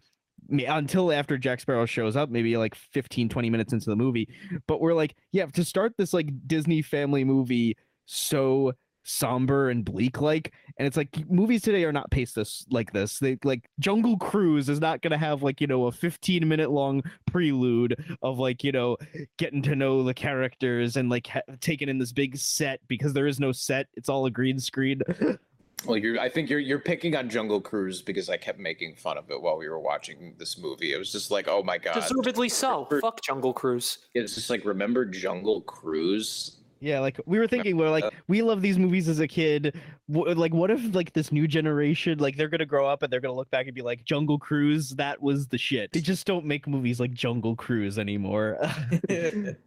until after Jack Sparrow shows up, maybe like 15, 20 minutes into the movie. But we're like, yeah, to start this like Disney family movie so somber and bleak like and it's like movies today are not paced this like this. They like jungle cruise is not going to have like you know a 15 minute long prelude of like you know getting to know the characters and like ha- taking in this big set because there is no set. It's all a green screen Well, you're. I think you're. You're picking on Jungle Cruise because I kept making fun of it while we were watching this movie. It was just like, oh my god. Deservedly so. Fuck Jungle Cruise. It's just like remember Jungle Cruise. Yeah, like we were thinking, we're like, we love these movies as a kid. W- like, what if like this new generation, like they're gonna grow up and they're gonna look back and be like, Jungle Cruise, that was the shit. They just don't make movies like Jungle Cruise anymore.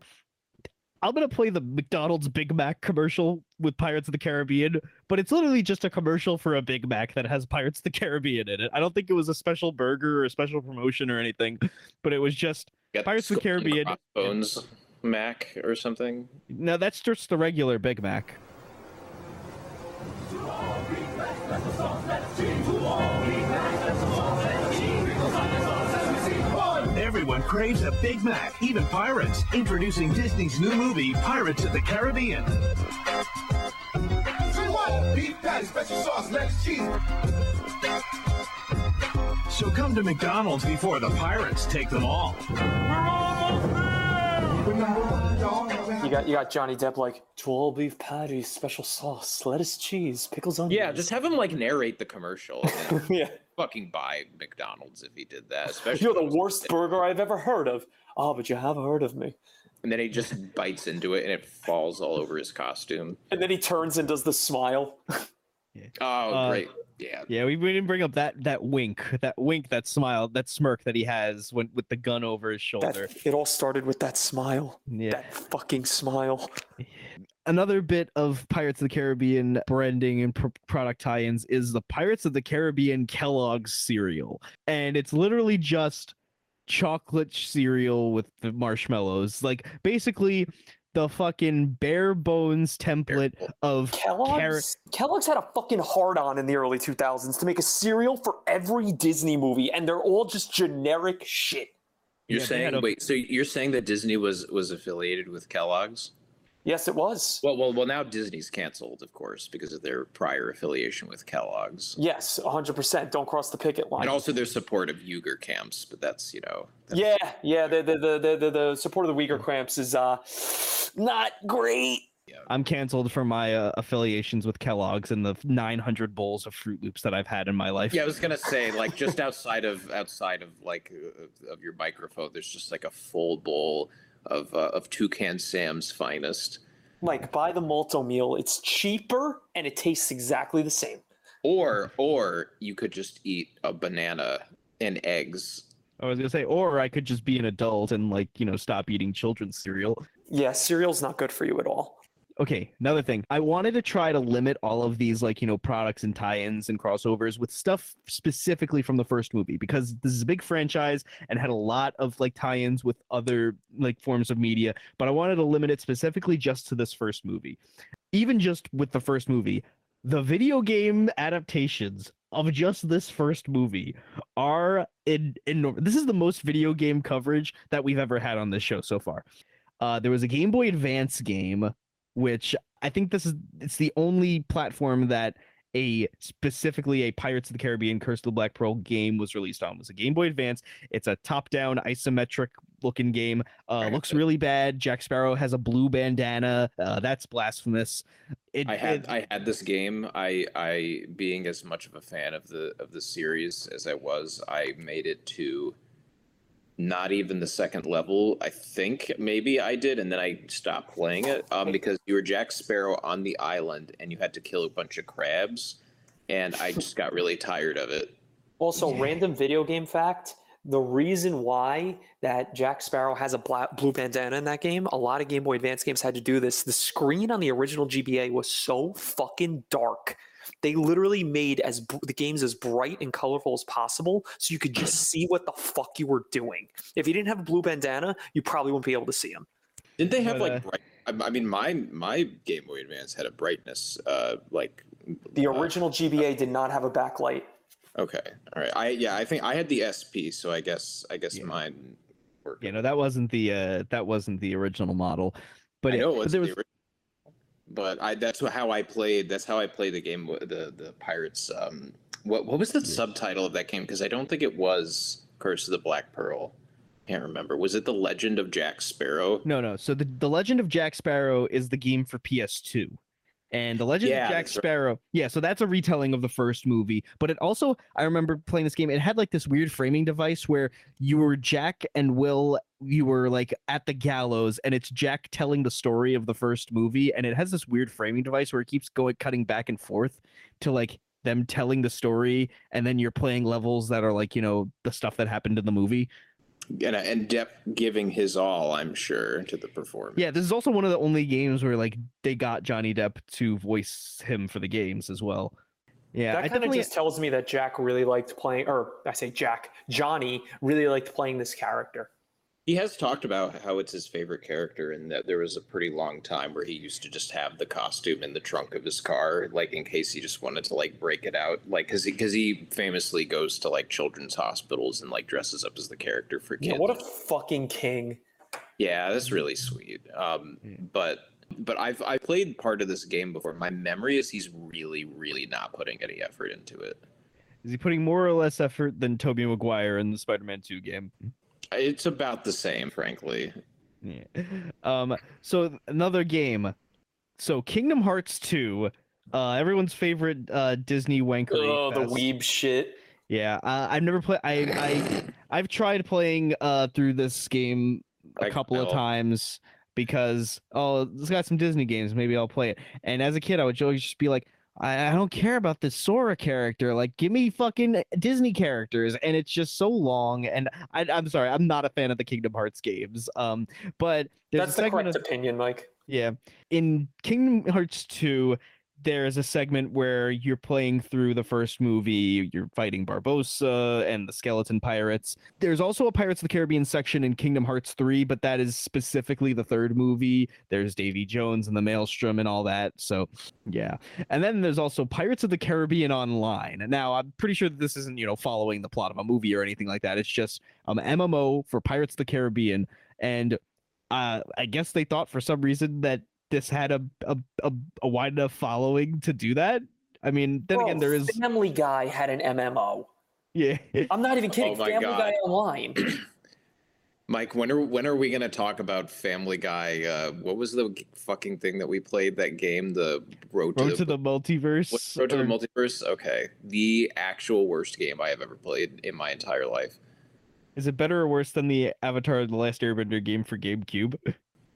I'm gonna play the McDonald's Big Mac commercial with Pirates of the Caribbean, but it's literally just a commercial for a Big Mac that has Pirates of the Caribbean in it. I don't think it was a special burger or a special promotion or anything, but it was just Got Pirates of the Caribbean. Crossbones Mac or something. No, that's just the regular Big Mac. Everyone craves a Big Mac, even pirates. Introducing Disney's new movie, Pirates of the Caribbean. Say what? Beef patty, special sauce, lettuce, cheese. So come to McDonald's before the pirates take them all. You got you got Johnny Depp like 12 beef patties, special sauce, lettuce, cheese, pickles, onions. Yeah, just have him like narrate the commercial. yeah. Fucking buy McDonald's if he did that. Especially You're the worst burger I've ever heard of. Oh, but you have heard of me. And then he just bites into it and it falls all over his costume. And then he turns and does the smile. Oh, Uh, great. Yeah. Yeah, we, we didn't bring up that that wink, that wink, that smile, that smirk that he has when with the gun over his shoulder. That, it all started with that smile. Yeah. That fucking smile. Another bit of Pirates of the Caribbean branding and pr- product tie-ins is the Pirates of the Caribbean Kellogg's cereal, and it's literally just chocolate cereal with the marshmallows. Like basically the fucking bare bones template of Kellogg's, carrot. Kellogg's had a fucking hard on in the early 2000s to make a cereal for every Disney movie, and they're all just generic shit. You're Yeah, saying a- wait, so you're saying that Disney was was affiliated with Kellogg's? Yes, it was. Well, well, well. Now Disney's canceled, of course, because of their prior affiliation with Kellogg's, Yes, 100%. Don't cross the picket line. and also their support of Uyghur camps. But that's you know, yeah, yeah. The the, the the the the support of the Uyghur camps is uh not great. I'm canceled for my uh, affiliations with Kellogg's and the 900 bowls of Froot Loops that I've had in my life. yeah. I was gonna say like just outside of outside of like uh, of your microphone, there's just like a full bowl of uh, of Toucan Sam's finest. Like buy the Malt-O-Meal. It's cheaper and it tastes exactly the same. Or or you could just eat a banana and eggs. I was gonna say, or I could just be an adult and like you know stop eating children's cereal. Yeah, cereal's not good for you at all. Okay, another thing. I wanted to try to limit all of these like, you know, products and tie-ins and crossovers with stuff specifically from the first movie because this is a big franchise and had a lot of like tie-ins with other like forms of media, but I wanted to limit it specifically just to this first movie. Even just with the first movie, the video game adaptations of just this first movie are in enormous. This is the most video game coverage that we've ever had on this show so far. Uh, there was a Game Boy Advance game, which I think this is it's the only platform that a specifically a Pirates of the Caribbean Curse of the Black Pearl game was released on was a Game Boy Advance. It's a top-down isometric looking game. Uh, looks really bad. Jack Sparrow has a blue bandana. Uh, that's blasphemous. It, I had it- I had this game. I I being as much of a fan of the of the series as I was, I made it to not even the second level. I think maybe I did, and then I stopped playing it um, because you were Jack Sparrow on the island and you had to kill a bunch of crabs, and I just got really tired of it. Also, random video game fact: the reason why that Jack Sparrow has a black, blue bandana in that game, a lot of Game Boy Advance games had to do this. The screen on the original GBA was so fucking dark. They literally made as br- the games as bright and colorful as possible, so you could just see what the fuck you were doing. If you didn't have a blue bandana, you probably wouldn't be able to see them. Didn't they have But, uh, like bright? I I mean, my my Game Boy Advance had a brightness uh like The original GBA did not have a backlight. okay, all right. I yeah, I think I had the SP, so I guess I guess mine worked. you know that wasn't the uh, that wasn't the original model, but I it- know it but was there the was ori- but I that's how I played. That's how I played the game. The the Pirates. Um, what what was the subtitle of that game? Because I don't think it was Curse of the Black Pearl. Can't remember. Was it The Legend of Jack Sparrow? No, no. So the the Legend of Jack Sparrow is the game for PS2. And the Legend Yeah, of Jack that's right. Sparrow, yeah, so that's a retelling of the first movie. But it also, I remember playing this game. It had like this weird framing device where you were Jack and Will, you were like at the gallows, and it's Jack telling the story of the first movie. And it has this weird framing device where it keeps going, cutting back and forth to like them telling the story, and then you're playing levels that are like, you know, the stuff that happened in the movie. And and Depp giving his all, I'm sure, to the performance. Yeah, this is also one of the only games where like they got Johnny Depp to voice him for the games as well. Yeah, that kind of definitely just tells me that Jack really liked playing, or I say Jack, Johnny really liked playing this character. He has talked about how it's his favorite character, and that there was a pretty long time where he used to just have the costume in the trunk of his car, like in case he just wanted to like break it out, like because he because he famously goes to like children's hospitals and like dresses up as the character for kids. Yeah, what a fucking king. Yeah, that's really sweet. Um, but but I've I played part of this game before. My memory is he's really really not putting any effort into it. is he putting more or less effort than Tobey Maguire in the Spider-Man 2 game? It's about the same, frankly. Yeah. Um. So another game. So Kingdom Hearts 2, uh, everyone's favorite uh Disney wanker. Oh, the weeb shit. Yeah, uh, I've never played. I I I've tried playing uh through this game a I couple of times because oh, it's got some Disney games. Maybe I'll play it. And as a kid, I would always just be like, I, I don't care about this Sora character. Like, give me fucking Disney characters. And it's just so long. And I, I'm sorry, I'm not a fan of the Kingdom Hearts games. Um, but there's That's a the correct of, opinion, Mike. yeah. In Kingdom Hearts 2, there's a segment where you're playing through the first movie, you're fighting Barbossa and the skeleton pirates. There's also a Pirates of the Caribbean section in Kingdom Hearts 3, but that is specifically the third movie. There's Davy Jones and the Maelstrom and all that. So, yeah. And then there's also Pirates of the Caribbean Online. Now, I'm pretty sure that this isn't, you know, following the plot of a movie or anything like that. It's just um MMO for Pirates of the Caribbean and uh, I guess they thought for some reason that this had a a, a, a wide enough following to do that. I mean, then Bro, again, there is Family Guy had an MMO. yeah. I'm not even kidding. Oh Family God. Guy Online. Mike, when are when are we gonna talk about Family Guy? Uh, what was the g- fucking thing that we played that game? The Road to Road the, to the multiverse. what- Road to the Multiverse. Okay, the actual worst game I have ever played in my entire life. Is it better or worse than the Avatar: The Last Airbender game for GameCube?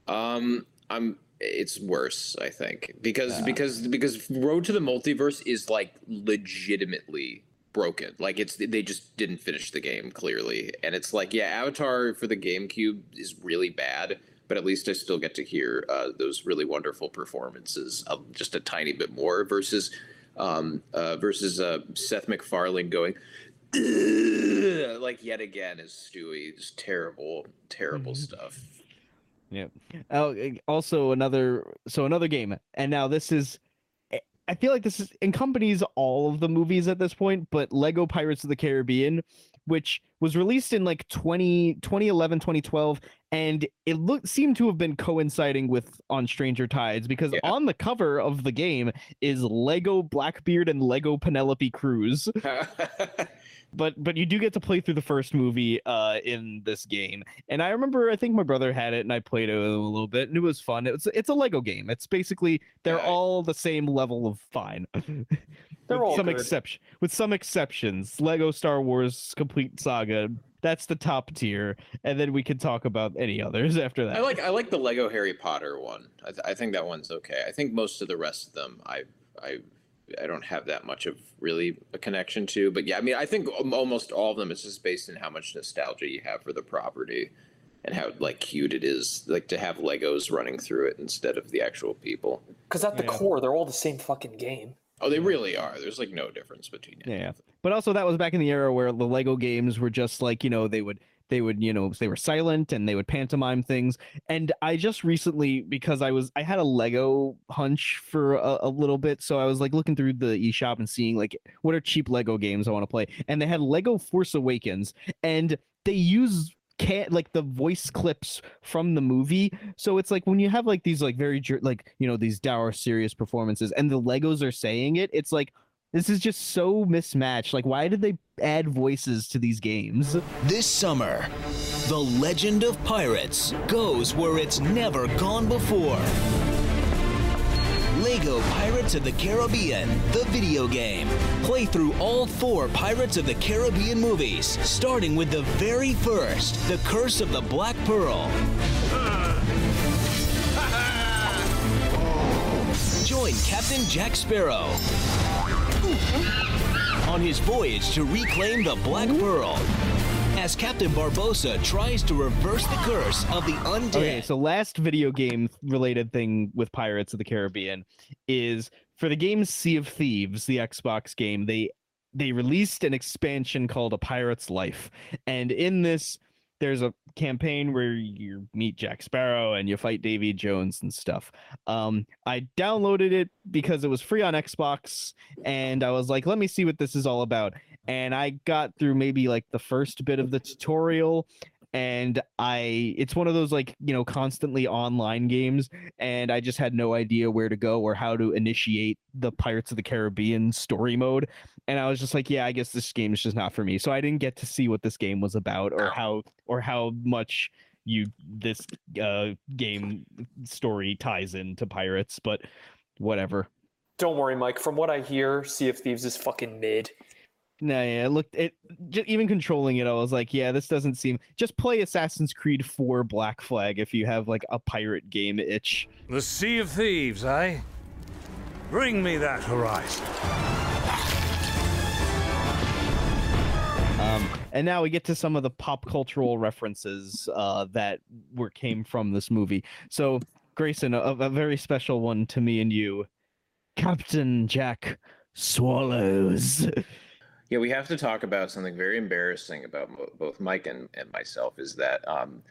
Um, I'm. It's worse, I think, because because because Road to the Multiverse is like legitimately broken. Like it's they just didn't finish the game clearly, and it's like yeah, Avatar for the GameCube is really bad, but at least I still get to hear uh, those really wonderful performances of just a tiny bit more versus um uh versus uh Seth MacFarlane going. Like yet again is Stewie, just terrible, terrible stuff. Yeah. Oh, eh, also another so another game, and now this is. eh, I feel like this is encompanies all of the movies at this point, but Lego Pirates of the Caribbean which was released in like 20, 2011, 2012, and it looked seemed to have been coinciding with On Stranger Tides because on the cover of the game is Lego Blackbeard and Lego Penelope Cruz. but but you do get to play through the first movie uh in this game. And i remember i think my brother had it and i played it a little bit and it was fun. It's it's a lego game. It's basically they're all the same level of fine. They're all some good. exception with some exceptions. Lego star wars complete saga that's the top tier. And then we can talk about any others after that. I like I like the Lego Harry Potter one. I, th- I think that one's okay. I think most of the rest of them I I I don't have that much of really a connection to. But yeah, I mean I think almost all of them is just based in how much nostalgia you have for the property and how like cute it is like to have Legos running through it instead of the actual people. Because at the Yeah. core, they're all the same fucking game. Oh, they really are. There's like no difference between it. Yeah. But also that was back in the era where the Lego games were just like, you know, they would they would, you know, they were silent and they would pantomime things. And I just recently because I was I had a Lego hunch for a, a little bit, so I was like looking through the eShop and seeing like what are cheap Lego games I want to play. And they had Lego Force Awakens and they use can't like the voice clips from the movie so it's like when you have like these like very like you know these dour serious performances and the legos are saying it it's like this is just so mismatched. Like, why did they add voices to these games? This summer, the legend of pirates goes where it's never gone before. Lego Pirates of the Caribbean, the video game. Play through all four Pirates of the Caribbean movies, starting with the very first, The Curse of the Black Pearl. Join Captain Jack Sparrow on his voyage to reclaim the Black Pearl as Captain Barbossa tries to reverse the curse of the undead. Okay, so last video game related thing with Pirates of the Caribbean is for the game Sea of Thieves, the Xbox game, they they released an expansion called A Pirate's Life. And in this there's a campaign where you meet Jack Sparrow and you fight Davy Jones and stuff. Um, I downloaded it because it was free on Xbox, and I was like, let me see what this is all about. And I got through maybe like the first bit of the tutorial, and I it's one of those like you know constantly online games, and I just had no idea where to go or how to initiate the Pirates of the Caribbean story mode. And I was just like, yeah, I guess this game is just not for me. So I didn't get to see what this game was about or how or how much you this uh game story ties into pirates, but whatever. Don't worry, Mike. From what I hear, Sea of Thieves is fucking mid. No, yeah, it looked it just even controlling it, I was like, yeah, this doesn't seem just play Assassin's Creed 4 Black Flag if you have like a pirate game itch. The Sea of Thieves, eh? Bring me that horizon. Um, and now we get to some of the pop cultural references uh, that were came from this movie. So, Grayson, a, a very special one to me and you, Captain Jack Swallows. Yeah, we have to talk about something very embarrassing about mo- both Mike and, and myself is that um,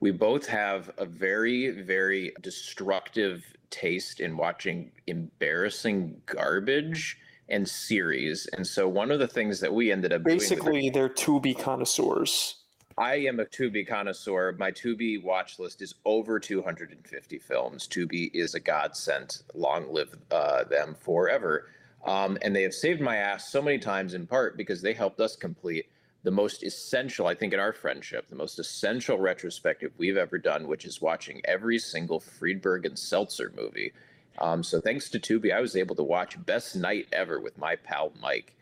we both have a very, very destructive taste in watching embarrassing garbage and series. And so one of the things that we ended up doing Basically, they're Tubi connoisseurs. I am a Tubi connoisseur. My Tubi watch list is over 250 films. Tubi is a godsend. Long live uh, them forever. Um, and they have saved my ass so many times in part because they helped us complete the most essential, I think, in our friendship, the most essential retrospective we've ever done, which is watching every single Friedberg and Seltzer movie. Um, so thanks to Tubi, I was able to watch Best Night Ever with my pal Mike.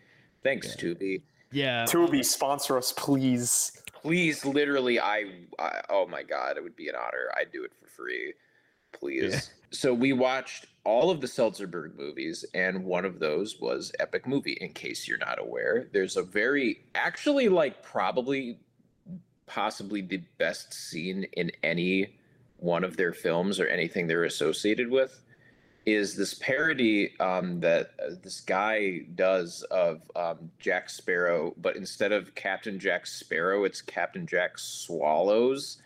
Thanks, Tubi. Yeah. Tubi, sponsor us, please. Please, literally, I, I, oh my God, it would be an honor. I'd do it for free. Please. So we watched all of the Seltzerberg movies, and one of those was Epic Movie. In case you're not aware, there's a very, actually, like probably, possibly the best scene in any one of their films or anything they're associated with is this parody um, that uh, this guy does of um, Jack Sparrow, but instead of Captain Jack Sparrow, it's Captain Jack Swallows.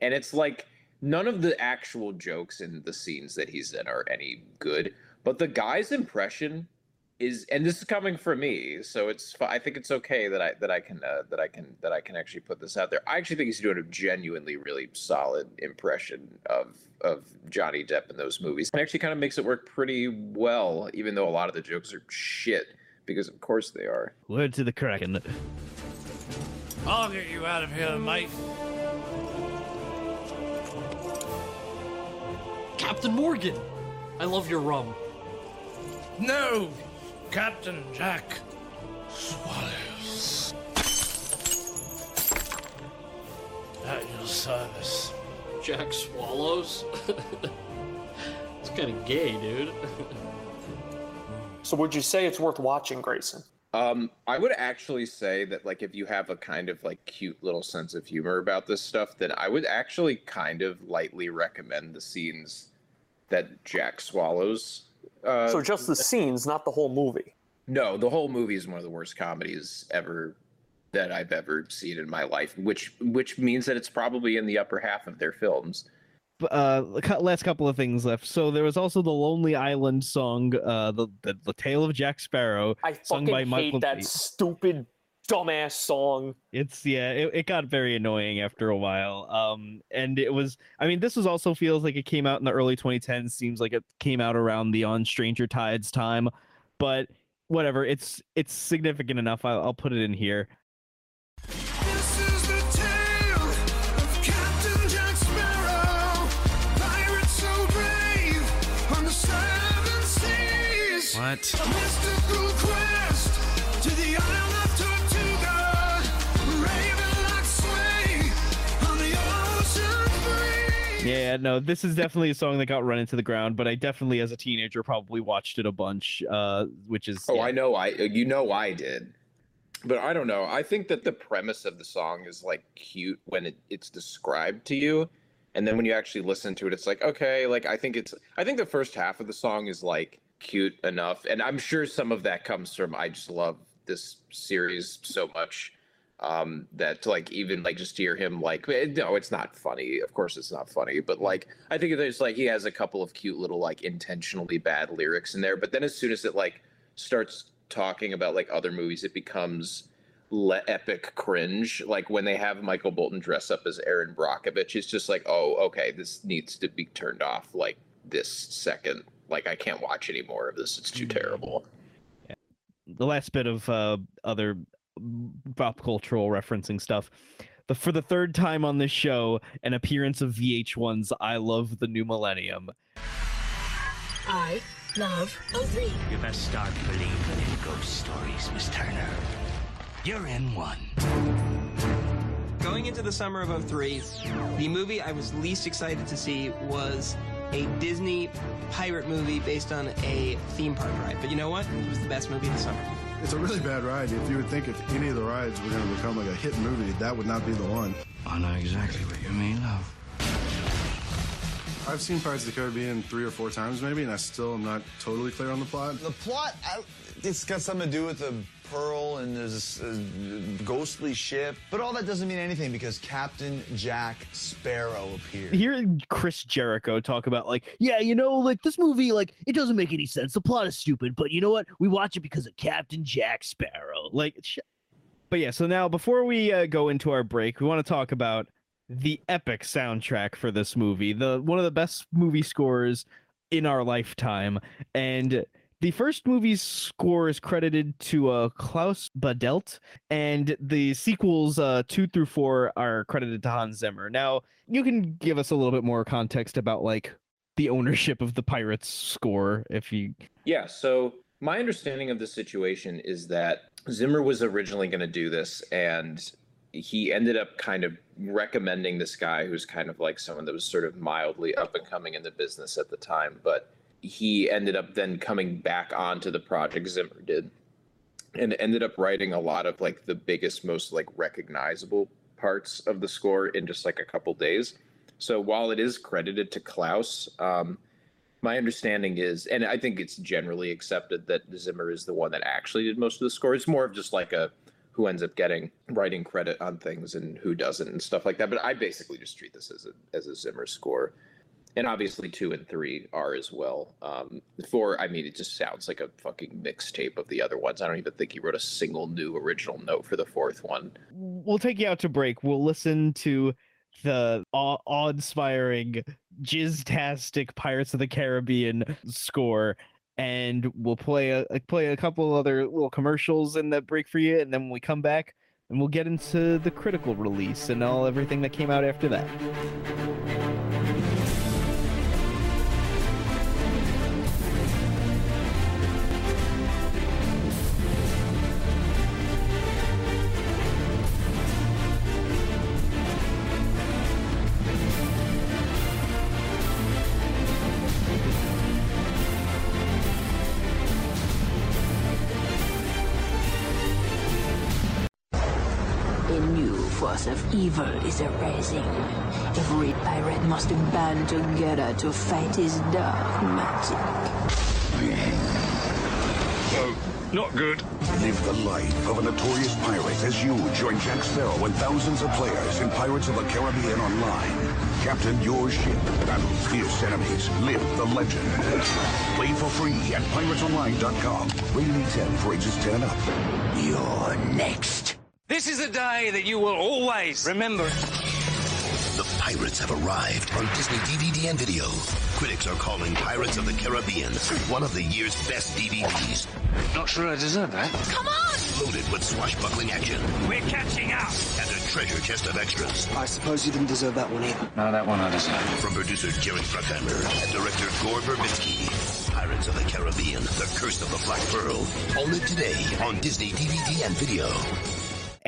And it's like none of the actual jokes in the scenes that he's in are any good, but the guy's impression is and this is coming from me so it's i think it's okay that i that i can uh, that i can that i can actually put this out there i actually think he's doing a genuinely really solid impression of of johnny depp in those movies and actually kind of makes it work pretty well even though a lot of the jokes are shit because of course they are Word to the Kraken. I'll get you out of here, mate. Captain Morgan, I love your rum. No, Captain Jack Swallows. At your service. Jack Swallows? it's kind of gay, dude. So would you say it's worth watching, Grayson? Um, I would actually say that like if you have a kind of like cute little sense of humor about this stuff, then I would actually kind of lightly recommend the scenes that Jack swallows. Uh, so just the scenes, not the whole movie. No, the whole movie is one of the worst comedies ever that I've ever seen in my life, which which means that it's probably in the upper half of their films. Uh last couple of things left. So there was also the lonely island song uh the the, the tale of jack sparrow I sung by hate michael that stupid dumbass song. it's yeah it, it got very annoying after a while. Um and it was i mean this was also feels like it came out in the early 2010s seems like it came out around the on stranger tides time but whatever it's it's significant enough i'll, I'll put it in here breeze. yeah no this is definitely a song that got run into the ground but i definitely as a teenager probably watched it a bunch uh which is Oh, yeah. I know I you know I did. But I don't know. I think that the premise of the song is like cute when it, it's described to you. And then when you actually listen to it, it's like, okay, like I think it's I think the first half of the song is like cute enough. And I'm sure some of that comes from I just love this series so much. Um, that like even like just hear him like eh, no, it's not funny. Of course it's not funny, but like I think there's like he has a couple of cute little like intentionally bad lyrics in there. But then as soon as it like starts talking about like other movies, it becomes le- epic cringe. Like when they have Michael Bolton dress up as Erin Brockovich, it's just like, oh, okay, this needs to be turned off like this second. Like I can't watch any more of this. It's too terrible. the last bit of uh, other pop cultural referencing stuff. The, for the third time on this show, an appearance of VH1's "I Love the New Millennium." I love O3. You best start believing in ghost stories, Miss Turner. You're in one. Going into the summer of 03, the movie I was least excited to see was a Disney pirate movie based on a theme park ride. But you know what? It was the best movie of the summer. It's a really bad ride. If you would think if any of the rides were going to become like a hit movie, that would not be the one. I know exactly what you mean, love. I've seen Pirates of the Caribbean three or four times, maybe, and I still am not totally clear on the plot. The plot, I- it's got something to do with the pearl and there's this uh, ghostly ship, but all that doesn't mean anything because Captain Jack Sparrow appeared. Hearing Chris Jericho talk about like, yeah, you know, like this movie, like it doesn't make any sense. The plot is stupid, but you know what? We watch it because of Captain Jack Sparrow. Like, sh- but yeah. So now, before we uh, go into our break, we want to talk about the epic soundtrack for this movie. The one of the best movie scores in our lifetime, and the first movie's score is credited to uh, Klaus Badelt, and the sequels uh, two through four are credited to Hans Zimmer. Now, you can give us a little bit more context about like the ownership of the Pirates score, if you. Yeah, so my understanding of the situation is that Zimmer was originally going to do this, and he ended up kind of recommending this guy who's kind of like someone that was sort of mildly up and coming in the business at the time. But he ended up then coming back onto the project, Zimmer did, and ended up writing a lot of like the biggest, most like recognizable parts of the score in just like a couple days. So while it is credited to Klaus, um, my understanding is, and I think it's generally accepted that Zimmer is the one that actually did most of the score. It's more of just like a who ends up getting writing credit on things and who doesn't and stuff like that. But I basically just treat this as a as a Zimmer score. And obviously two and three are as well. Um, four, I mean, it just sounds like a fucking mixtape of the other ones. I don't even think he wrote a single new original note for the fourth one. We'll take you out to break. We'll listen to the awe- awe-inspiring, jizz-tastic Pirates of the Caribbean score, and we'll play a play a couple other little commercials in that break for you, and then when we come back, and we'll get into the critical release and all everything that came out after that. Band to fight his dark magic. Oh, not good. Live the life of a notorious pirate as you join Jack Sparrow and thousands of players in Pirates of the Caribbean Online. Captain your ship, battle fierce enemies, live the legend. Play for free at piratesonline.com. Rating 10 for ages 10 and up. You're next. This is a day that you will always remember. The pirates have arrived on Disney DVD and video. Critics are calling Pirates of the Caribbean one of the year's best DVDs. Not sure I deserve that. Come on! Loaded with swashbuckling action We're catching up. and a treasure chest of extras. I suppose you didn't deserve that one either. No, that one I deserve. From producer Jerry Bruckheimer and director Gore Verbinski. Pirates of the Caribbean, The Curse of the Black Pearl. Only today on Disney DVD and video.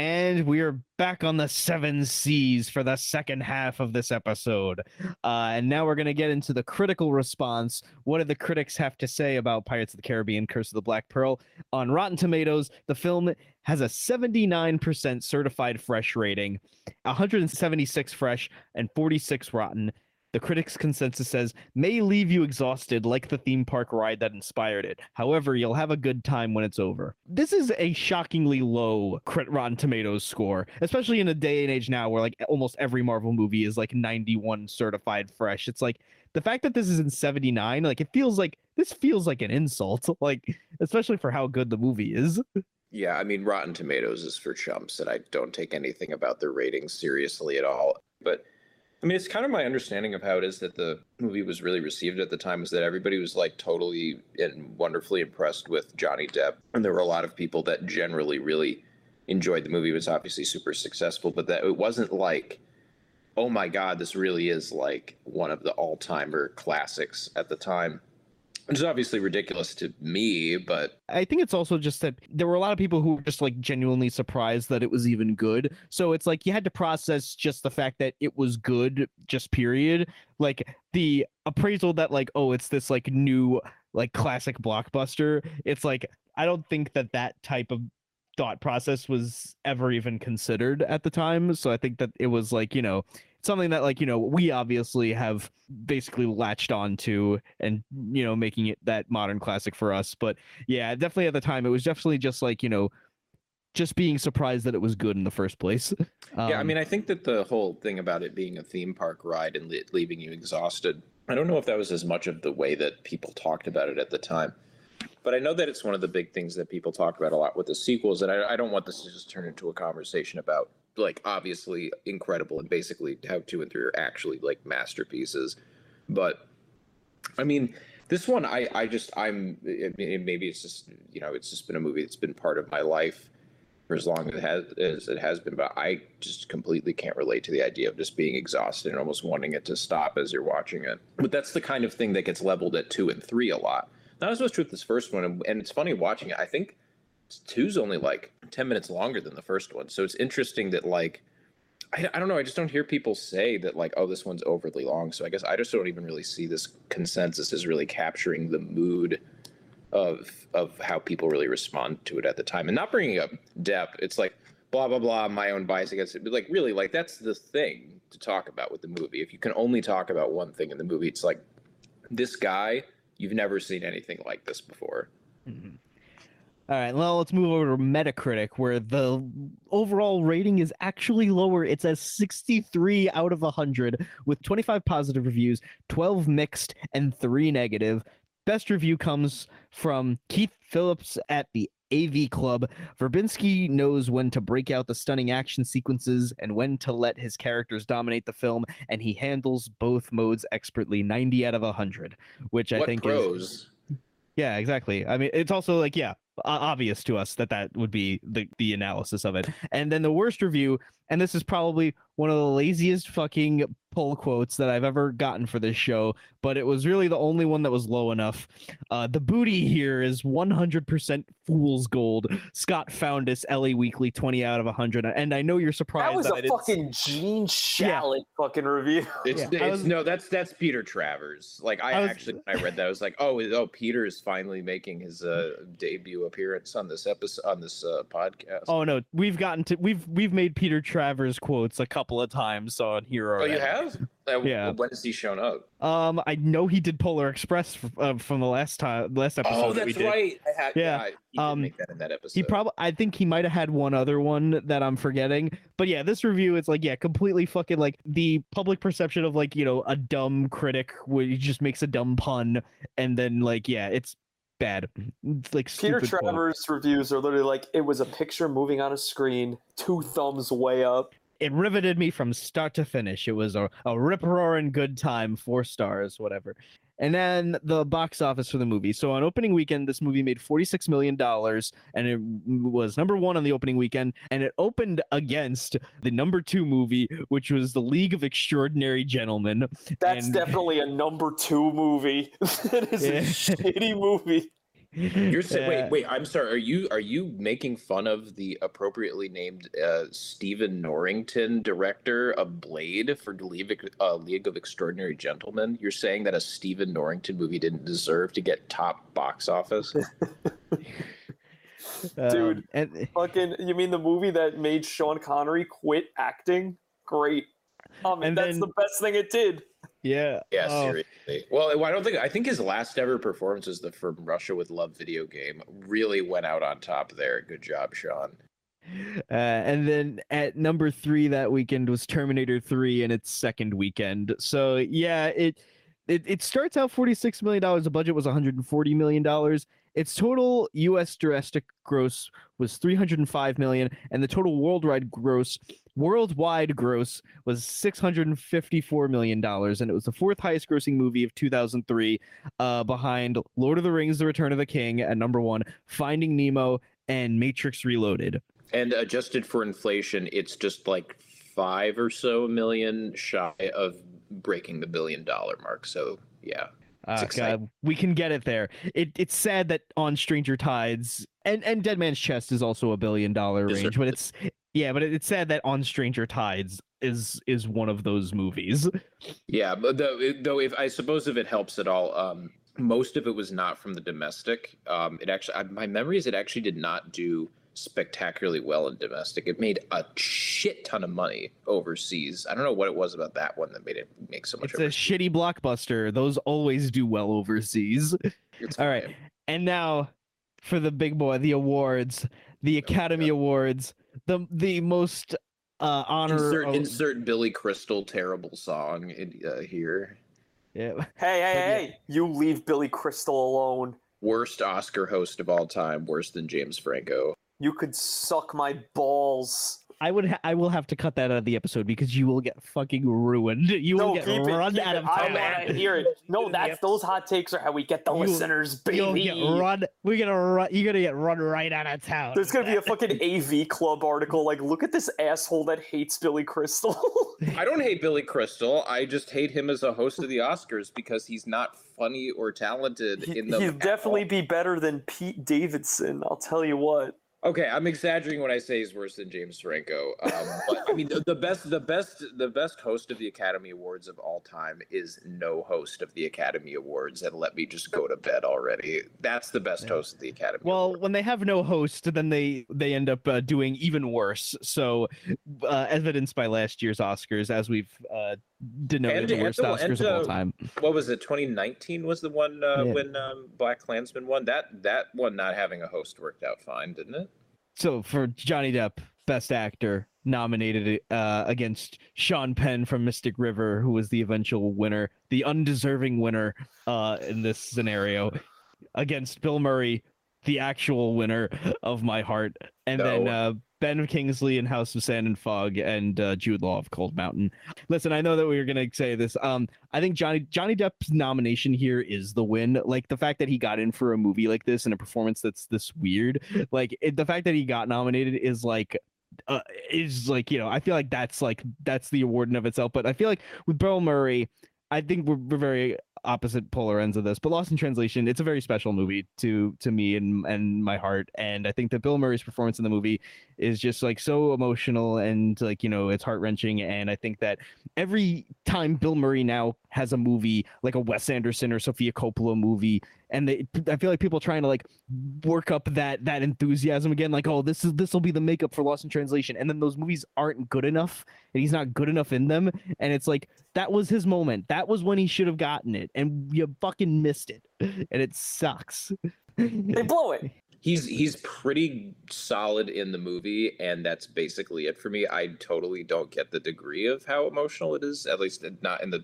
And we are back on the seven seas for the second half of this episode. Uh, and now we're going to get into the critical response. What do the critics have to say about Pirates of the Caribbean Curse of the Black Pearl? On Rotten Tomatoes, the film has a 79% certified fresh rating, 176 fresh, and 46 rotten. The critics' consensus says may leave you exhausted like the theme park ride that inspired it. However, you'll have a good time when it's over. This is a shockingly low crit Rotten Tomatoes score, especially in a day and age now where like almost every Marvel movie is like 91 certified fresh. It's like the fact that this is in 79, like it feels like this feels like an insult, like especially for how good the movie is. Yeah, I mean, Rotten Tomatoes is for chumps, and I don't take anything about their ratings seriously at all. But I mean, it's kind of my understanding of how it is that the movie was really received at the time is that everybody was like totally and wonderfully impressed with Johnny Depp, and there were a lot of people that generally really enjoyed the movie. It was obviously super successful, but that it wasn't like, oh my god, this really is like one of the all-timer classics at the time. Which is obviously ridiculous to me, but I think it's also just that there were a lot of people who were just like genuinely surprised that it was even good. So it's like you had to process just the fact that it was good, just period. Like the appraisal that like oh it's this like new like classic blockbuster. It's like I don't think that that type of thought process was ever even considered at the time. So I think that it was like you know something that like you know we obviously have basically latched on to and you know making it that modern classic for us but yeah definitely at the time it was definitely just like you know just being surprised that it was good in the first place yeah, I Um, mean, I think that the whole thing about it being a theme park ride and le- leaving you exhausted, I don't know if that was as much of the way that people talked about it at the time. But I know that it's one of the big things that people talk about a lot with the sequels. And I, I don't want this to just turn into a conversation about, like, obviously incredible and basically how two and three are actually, like, masterpieces. But I mean, this one, I, I just, I'm, I mean, maybe it's just, you know, it's just been a movie that's been part of my life for as long as it has, as it has been. But I just completely can't relate to the idea of just being exhausted and almost wanting it to stop as you're watching it. But that's the kind of thing that gets leveled at two and three a lot. Not as much with this first one. And, and it's funny watching it. I think two's only like 10 minutes longer than the first one. So it's interesting that, like, I, I don't know. I just don't hear people say that like, oh, this one's overly long. So I guess I just don't even really see this consensus as really capturing the mood of of how people really respond to it at the time, and not bringing up Depp. It's like blah blah blah. My own bias against it, but like really, like that's the thing to talk about with the movie. If you can only talk about one thing in the movie, it's like this guy. You've never seen anything like this before. Mm-hmm. All right, well, let's move over to Metacritic, where the overall rating is actually lower. It's a 63 out of 100, with 25 positive reviews, 12 mixed, and 3 negative. Best review comes from Keith Phillips at the AV Club. Verbinski knows when to break out the stunning action sequences and when to let his characters dominate the film, and he handles both modes expertly. 90 out of 100, which I what think pros? is. Yeah, exactly. I mean, it's also like, yeah, obvious to us that that would be the the analysis of it. And then the worst review, and this is probably one of the laziest fucking pull quotes that I've ever gotten for this show, but it was really the only one that was low enough. Uh, the booty here is 100% fool's gold. Scott Foundas, LA Weekly, 20 out of 100. And I know you're surprised That was that a I didn't- fucking Gene Shalit fucking review. It's, Yeah, it's was- no, that's that's Peter Travers. Like I, I was- actually, when I read that, I was like, oh, oh, Peter is finally making his uh, debut appearance on this episode on this uh, podcast. Oh no, we've gotten to we've we've made Peter Travers quotes a couple of times on here Oh, already. you have? Uh, Yeah. When has he shown up? Um, I know he did Polar Express f- uh, from the last time, last episode. Oh, that that's did. right. I had, Yeah, yeah, um, make that in that episode. He probably, I think he might have had one other one that I'm forgetting. But yeah, this review, it's like, yeah, completely fucking like the public perception of like, you know, a dumb critic where he just makes a dumb pun. And then, like, yeah, it's bad. It's like Peter stupid quote. Travers reviews are literally like it was a picture moving on a screen, two thumbs way up. It riveted me from start to finish. It was a, a rip roaring good time, four stars, whatever. And then the box office for the movie. So on opening weekend, this movie made $46 million and it was number one on the opening weekend. And it opened against the number two movie, which was The League of Extraordinary Gentlemen. That's And- definitely a number two movie. it is Yeah. a shitty movie. You're saying, Uh, wait, wait. I'm sorry. Are you are you making fun of the appropriately named uh, Stephen Norrington, director of Blade for League, uh, League of Extraordinary Gentlemen? You're saying that a Stephen Norrington movie didn't deserve to get top box office? Dude, Um, and fucking you mean the movie that made Sean Connery quit acting? Great. I mean, And that's then- the best thing it did. Yeah. Yeah, oh, seriously. Well, I don't think I think his last ever performance was the from Russia with Love video game. Really went out on top there. Good job, Sean. Uh, and then at number three that weekend was Terminator 3 in its second weekend. So yeah, it it, it starts out $46 million. The budget was $140 million. Its total US domestic gross was 305 million, and the total worldwide gross worldwide gross was 654 million dollars, and it was the fourth highest grossing movie of 2003, uh, behind Lord of the Rings: The Return of the King at number one, Finding Nemo, and Matrix Reloaded. And adjusted for inflation, it's just like five or so million shy of breaking the billion dollar mark. So yeah, Uh. God, we can get it there. It, it's sad that on Stranger Tides and and Dead Man's Chest is also a billion dollar range, but it's yeah, but it's sad that on Stranger Tides is is one of those movies. Yeah, but though, though if I suppose if it helps at all, um, most of it was not from the domestic. Um, it actually, I, my memory is it actually did not do spectacularly well in domestic. It made a shit ton of money overseas. I don't know what it was about that one that made it make so much. It's a shitty blockbuster. Those always do well overseas. All right, and now for the big boy, the awards, the Academy Awards, the the most uh, honor. insert, of- insert Billy Crystal terrible song in, uh, here. Yeah. Hey, hey, hey! You leave Billy Crystal alone. Worst Oscar host of all time, worse than James Franco. You could suck my balls. I would. Ha- I will have to cut that out of the episode because you will get fucking ruined. You will No, get keep it, run keep out it. of I town. want to hear it. No, that's those hot takes are how we get the You- listeners, You'll get run. We're gonna run. You're gonna get run right out of town. There's gonna be a fucking AV Club article like, look at this asshole that hates Billy Crystal. I don't hate Billy Crystal. I just hate him as a host of the Oscars because he's not funny or talented in the. He'd definitely be better than Pete Davidson. I'll tell you what. Okay, I'm exaggerating when I say he's worse than James Franco. Um, but I mean, the, the best, the best, the best host of the Academy Awards of all time is no host of the Academy Awards, and let me just go to bed already. That's the best host of the Academy. Well, when they have no host, then they they end up uh, doing even worse. So, uh, evidenced by last year's Oscars, as we've uh, denoted the worst Oscars of all uh, time. What was it? 2019 was the one uh, Yeah. when um, BlacKkKlansman won. That that one not having a host worked out fine, didn't it? So for Johnny Depp, Best Actor, nominated uh, against Sean Penn from Mystic River, who was the eventual winner, the undeserving winner uh, in this scenario, against Bill Murray, the actual winner of my heart, and then uh, Ben Kingsley in House of Sand and Fog, and uh, Jude Law of Cold Mountain. Listen, I know that we were gonna say this. Um, I think Johnny Johnny Depp's nomination here is the win. Like the fact that he got in for a movie like this and a performance that's this weird. Like it, the fact that he got nominated is like uh, is like you know I feel like that's like that's the award in of itself. But I feel like with Bill Murray, I think we're, we're very opposite polar ends of this. But Lost in Translation, it's a very special movie to to me and and my heart. And I think that Bill Murray's performance in the movie is just like so emotional and like you know it's heart wrenching. And I think that every time Bill Murray now has a movie like a Wes Anderson or Sofia Coppola movie, and they I feel like people are trying to like work up that that enthusiasm again, like oh this is this will be the makeup for Lost in Translation, and then those movies aren't good enough, and he's not good enough in them, and it's like that was his moment, that was when he should have gotten it, and you fucking missed it, and it sucks. They blow it. He's he's pretty solid in the movie, and that's basically it for me. I totally don't get the degree of how emotional it is, at least not in the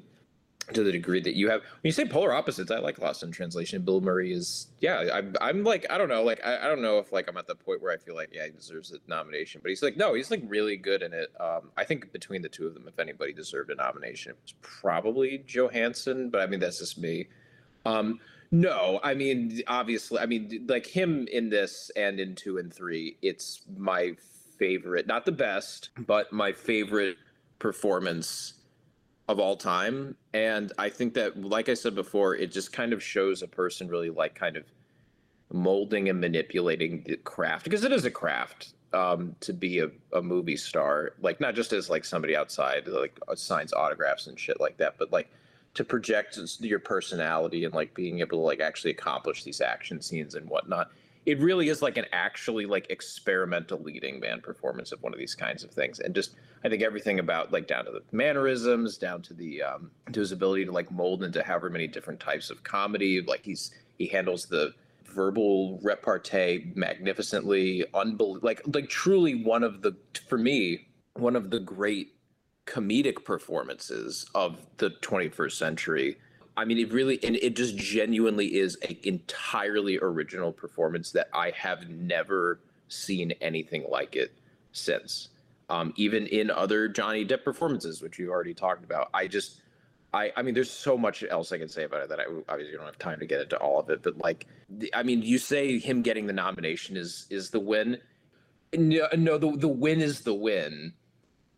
to the degree that you have. When you say polar opposites, I like Lost in Translation. Bill Murray is yeah. I'm I'm like I don't know like I, I don't know if like I'm at the point where I feel like yeah he deserves a nomination, but he's like no he's like really good in it. Um, I think between the two of them, if anybody deserved a nomination, it was probably Johansson, but I mean that's just me. Um, no, I mean, obviously, I mean, like him in this and in two and three, it's my favorite, not the best, but my favorite performance of all time. And I think that, like I said before, it just kind of shows a person really like kind of molding and manipulating the craft because it is a craft um, to be a, a movie star, like not just as like somebody outside, like uh, signs autographs and shit like that, but like to project your personality and like being able to like actually accomplish these action scenes and whatnot. It really is like an actually like experimental leading man performance of one of these kinds of things, and just I think everything about like down to the mannerisms, down to the um, to his ability to like mold into however many different types of comedy. Like he's he handles the verbal repartee magnificently, unbel- like like truly one of the for me one of the great comedic performances of the 21st century. I mean, it really and it just genuinely is an entirely original performance that I have never seen anything like it since. Um, even in other Johnny Depp performances, which you already talked about, I just, I, I mean, there's so much else I can say about it that I obviously don't have time to get into all of it. But like, I mean, you say him getting the nomination is is the win. No, no, the the win is the win.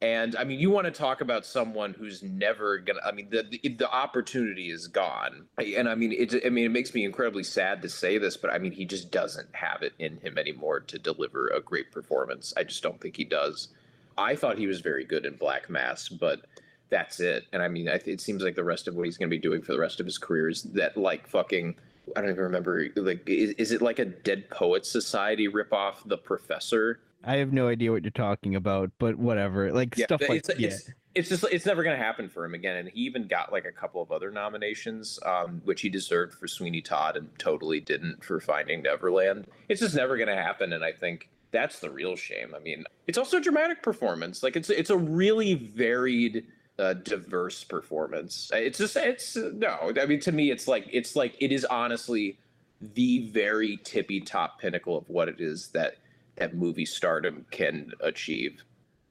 And I mean, you want to talk about someone who's never gonna. I mean, the the, the opportunity is gone. And I mean, it. I mean, it makes me incredibly sad to say this, but I mean, he just doesn't have it in him anymore to deliver a great performance. I just don't think he does. I thought he was very good in Black Mass, but that's it. And I mean, it seems like the rest of what he's going to be doing for the rest of his career is that like fucking. I don't even remember. Like, is, is it like a Dead Poets Society ripoff, The Professor? I have no idea what you're talking about, but whatever. Like stuff but like it's, yeah. it's it's just it's never going to happen for him again and he even got like a couple of other nominations um, which he deserved for sweeney todd and totally didn't for finding neverland it's just never going to happen and i think that's the real shame i mean it's also a dramatic performance like it's it's a really varied uh, diverse performance it's just it's no i mean to me it's like it's like it is honestly the very tippy top pinnacle of what it is that that movie stardom can achieve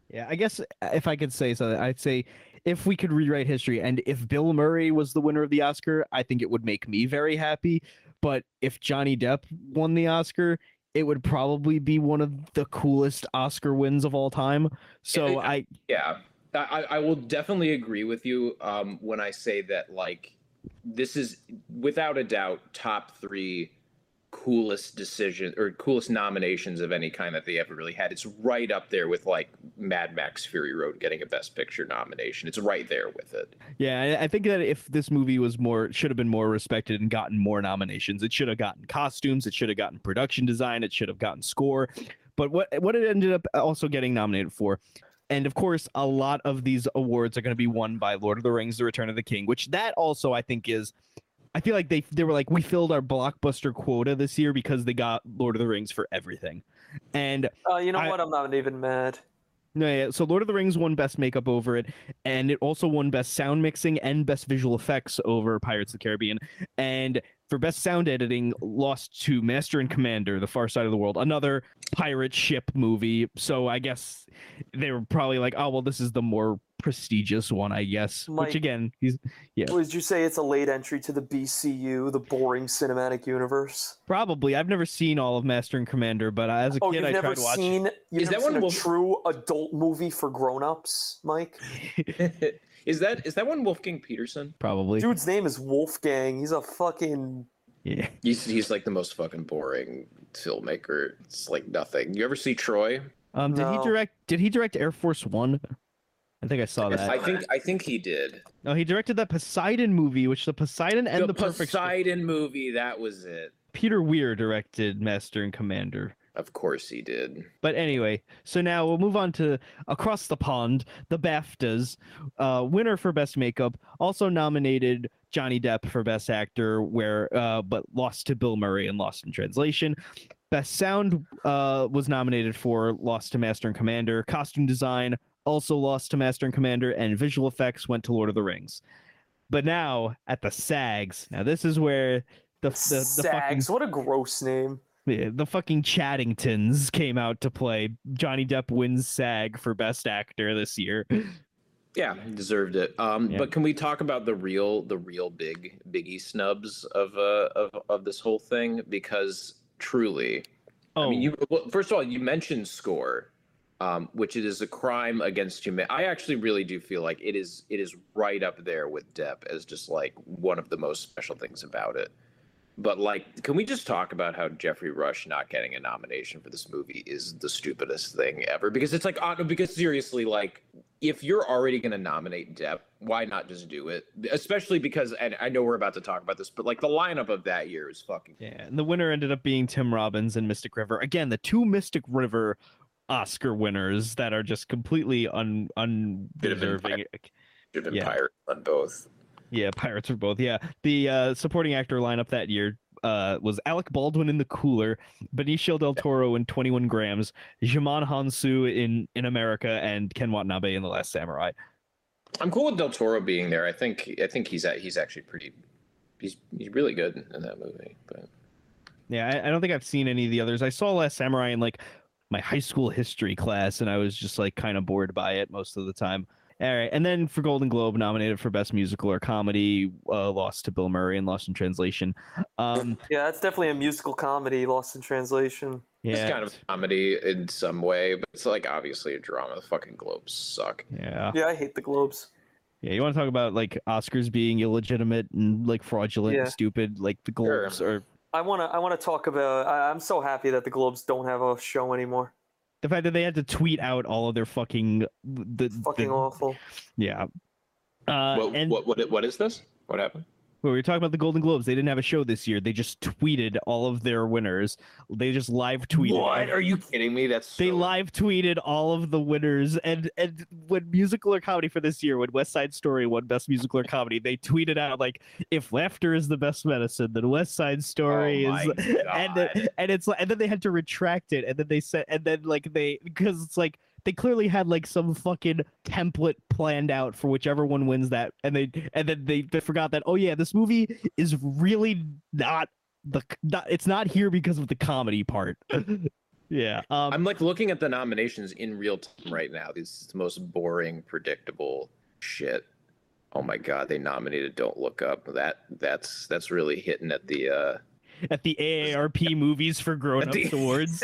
Yeah, I guess uh, if I could say something, I'd say if we could rewrite history and if Bill Murray was the winner of the Oscar, I think it would make me very happy. But if Johnny Depp won the Oscar, it would probably be one of the coolest Oscar wins of all time. So I yeah I, I will definitely agree with you um, when i say that like this is without a doubt top three coolest decision or coolest nominations of any kind that they ever really had it's right up there with like mad max fury road getting a best picture nomination it's right there with it Yeah, I think that if this movie was more should have been more respected and gotten more nominations, it should have gotten costumes, it should have gotten production design, it should have gotten score. But what what it ended up also getting nominated for and of course, a lot of these awards are going to be won by Lord of the Rings: The Return of the King, which that also I think is. I feel like they they were like we filled our blockbuster quota this year because they got Lord of the Rings for everything, and Uh, you know I- what? I'm not even mad. no, yeah. So Lord of the Rings won Best Makeup over it, and it also won Best Sound Mixing and Best Visual Effects over Pirates of the Caribbean. And for Best Sound Editing, lost to Master and Commander: The Far Side of the World, another pirate ship movie. So I guess they were probably like, oh well, this is the more prestigious one, I guess. Mike- Which again, he's yeah, Would you say it's a late entry to the BCU, the boring cinematic universe? probably. I've never seen all of Master and Commander, but as a Oh, kid, you've I never tried watching. seen you've Is never that one a Wolf- true adult movie for grown-ups, Mike? is that is that one Wolfgang Petersen? Probably. Dude's name is Wolfgang. He's a fucking Yeah. He's he's like the most fucking boring filmmaker. It's like nothing. You ever see Troy? Um, did No. he direct? Did he direct Air Force One? I think I saw that. I think I think he did. No, he directed that Poseidon movie, which the Poseidon and the, the Perfect Poseidon movie. That was it. Peter Weir directed Master and Commander. Of course he did. But anyway, so now we'll move on to across the pond, the BAFTAs. Uh, winner for best makeup, also nominated Johnny Depp for best actor, where uh, but lost to Bill Murray in Lost in Translation. Best sound uh, was nominated for Lost to Master and Commander. Costume design also lost to Master and Commander, and visual effects went to Lord of the Rings. But now at the SAGs, now this is where the the, the fucking Sags. What a gross name. yeah, the fucking Chaddingtons came out to play. Johnny Depp wins SAG for Best Actor this year. Yeah, deserved it. Um, Yeah. but can we talk about the real, the real big biggie snubs of uh of of this whole thing? Because truly, I mean, Oh. you well, first of all, you mentioned score, um, which it is a crime against humanity. I actually really do feel like it is it is right up there with Depp as just like one of the most special things about it. But like, can we just talk about how Geoffrey Rush not getting a nomination for this movie is the stupidest thing ever? Because it's like, because seriously, like, if you're already going to nominate Depp, why not just do it? Especially because, and I know we're about to talk about this, but like the lineup of that year is fucking. Yeah, and the winner ended up being Tim Robbins and Mystic River. Again, the two Mystic River Oscar winners that are just completely un Should have been undeserving. Should have been Yeah. pirate on both. Yeah, pirates for both. Yeah, the uh, supporting actor lineup that year uh, was Alec Baldwin in The Cooler, Benicio del Toro in 21 Grams, Djimon Hounsou in in America, and Ken Watanabe in The Last Samurai. I'm cool with Del Toro being there. I think I think he's at, he's actually pretty. He's he's really good in that movie. But Yeah, I, I don't think I've seen any of the others. I saw Last Samurai in like my high school history class, and I was just like kind of bored by it most of the time. All right, and then for Golden Globe, nominated for Best Musical or Comedy, uh, lost to Bill Murray and Lost in Translation. Um, Yeah, that's definitely a musical comedy, Lost in Translation. yeah, it's kind of comedy in some way, but it's like obviously a drama. The fucking Globes suck. yeah, Yeah, I hate the Globes. yeah. You want to talk about like Oscars being illegitimate and like fraudulent Yeah. and stupid? Like the Globes or I wanna I wanna talk about. I, I'm so happy that the Globes don't have a show anymore. the fact that they had to tweet out all of their fucking the Fucking the, awful. yeah. Uh, what, and what what what is this? What happened? Well, we were talking about the Golden Globes. They didn't have a show this year. They just tweeted all of their winners. They just live tweeted. What? Are you kidding me? That's They live tweeted all of the winners, and and when musical or comedy for this year, when West Side Story won Best Musical or Comedy, they tweeted out like, "If laughter is the best medicine, then West Side Story Oh is." my And and it's like, and then they had to retract it, and then they said, and then like they because it's like they clearly had like some fucking template planned out for whichever one wins that, and they and then they, they forgot that oh yeah, this movie is really not the not, it's not here because of the comedy part. yeah, um, I'm like looking at the nominations in real time right now. This is the most boring, predictable shit. Oh my god, they nominated Don't Look Up. That that's that's really hitting at the uh at the AARP Movies for Grown Ups the- Awards.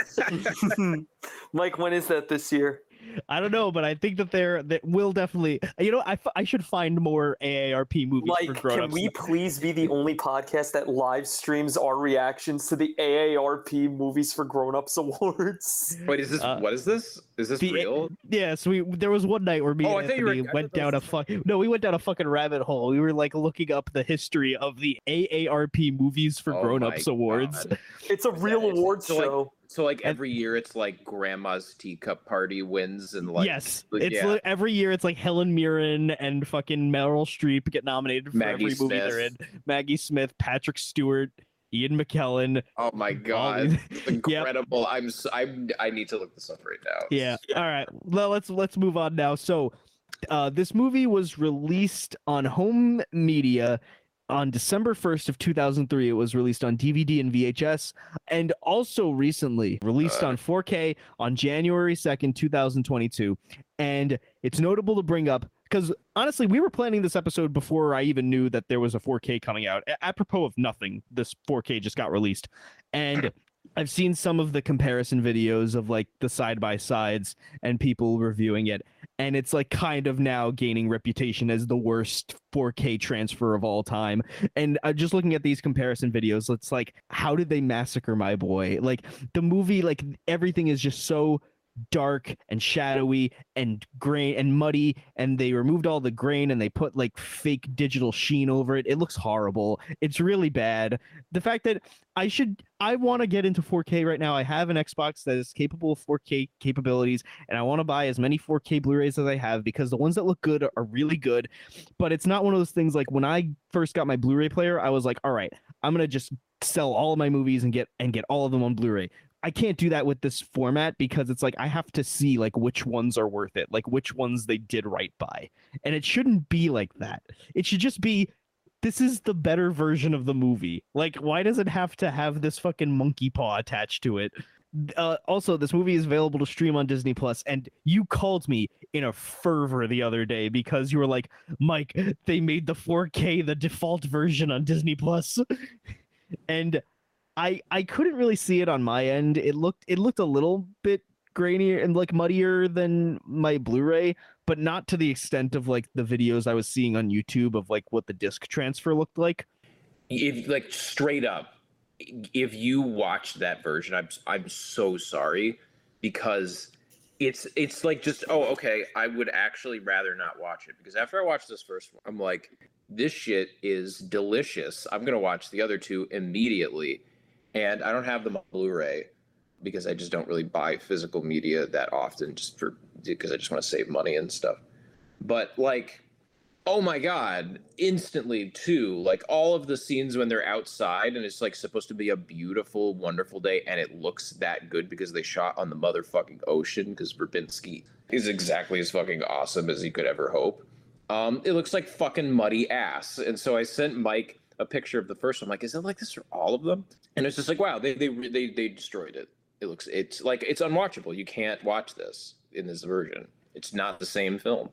Mike, when is that this year? I don't know, but I think that they're that will definitely. You know, I, f- I should find more AARP movies for Like, grown can we please be the only podcast that live streams our reactions to the AARP Movies for Grown-Ups Awards? Wait, is this Uh, what is this? Is this the- real? Yeah, so we there was one night where me Oh, and I thought you were- Anthony went down a fuck. No, we went down a fucking rabbit hole. We were like looking up the history of the AARP Movies for Oh Grown Ups Awards. God. It's a real awards award so, like, show. So like every year, it's like grandma's teacup party wins and like yes, like, it's yeah. every year. It's like Helen Mirren and fucking Meryl Streep get nominated for Maggie every movie they're in. Maggie Smith, Patrick Stewart, Ian McKellen. Oh my god, incredible! I'm s- I'm I need to look this up right now. Yeah. All right. Well, let's let's move on now. So, uh, this movie was released on home media on December 1st of 2003. It was released on DVD and VHS, and also recently released on uh. 4K on January 2nd, 2022. And it's notable to bring up because honestly, we were planning this episode before I even knew that there was a 4K coming out. A- apropos of nothing, this 4K just got released, and. I've seen some of the comparison videos of like the side by sides and people reviewing it, and it's like kind of now gaining reputation as the worst 4K transfer of all time. And uh, just looking at these comparison videos, it's like, how did they massacre my boy? Like the movie, like everything is just so dark and shadowy and grain and muddy and they removed all the grain and they put like fake digital sheen over it. It looks horrible. It's really bad. The fact that i should i want to get into 4k right now. I have an xbox that is capable of 4k capabilities and i want to buy as many 4k blu-rays as i have because the ones that look good are really good. But it's not one of those things like when i first got my blu-ray player i was like all right i'm gonna just sell all of my movies and get and get all of them on blu-ray I can't do that with this format because it's like I have to see like which ones are worth it, like which ones they did right by. And it shouldn't be like that. It should just be this is the better version of the movie. Like why does it have to have this fucking monkey paw attached to it? Uh, also, this movie is available to stream on Disney Plus, and you called me in a fervor the other day because you were like, "Mike, they made the 4K the default version on Disney Plus," and I I couldn't really see it on my end. It looked it looked a little bit grainier and like muddier than my Blu-ray, but not to the extent of like the videos I was seeing on YouTube of like what the disc transfer looked like. if like straight up if you watch that version i'm i'm so sorry because it's it's like just oh okay i would actually rather not watch it because after i watched this first one i'm like this shit is delicious i'm gonna watch the other two immediately and i don't have them on blu-ray because i just don't really buy physical media that often just for because i just want to save money and stuff. But like oh my god instantly too like all of the scenes when they're outside and it's like supposed to be a beautiful wonderful day and it looks that good because they shot on the motherfucking ocean because Verbinski is exactly as fucking awesome as he could ever hope. Um it looks like fucking muddy ass. And so i sent mike a picture of the first one I'm like is it like this for all of them and it's just like wow they they they, they destroyed it it looks it's like it's unwatchable you can't watch this in this version it's not the same film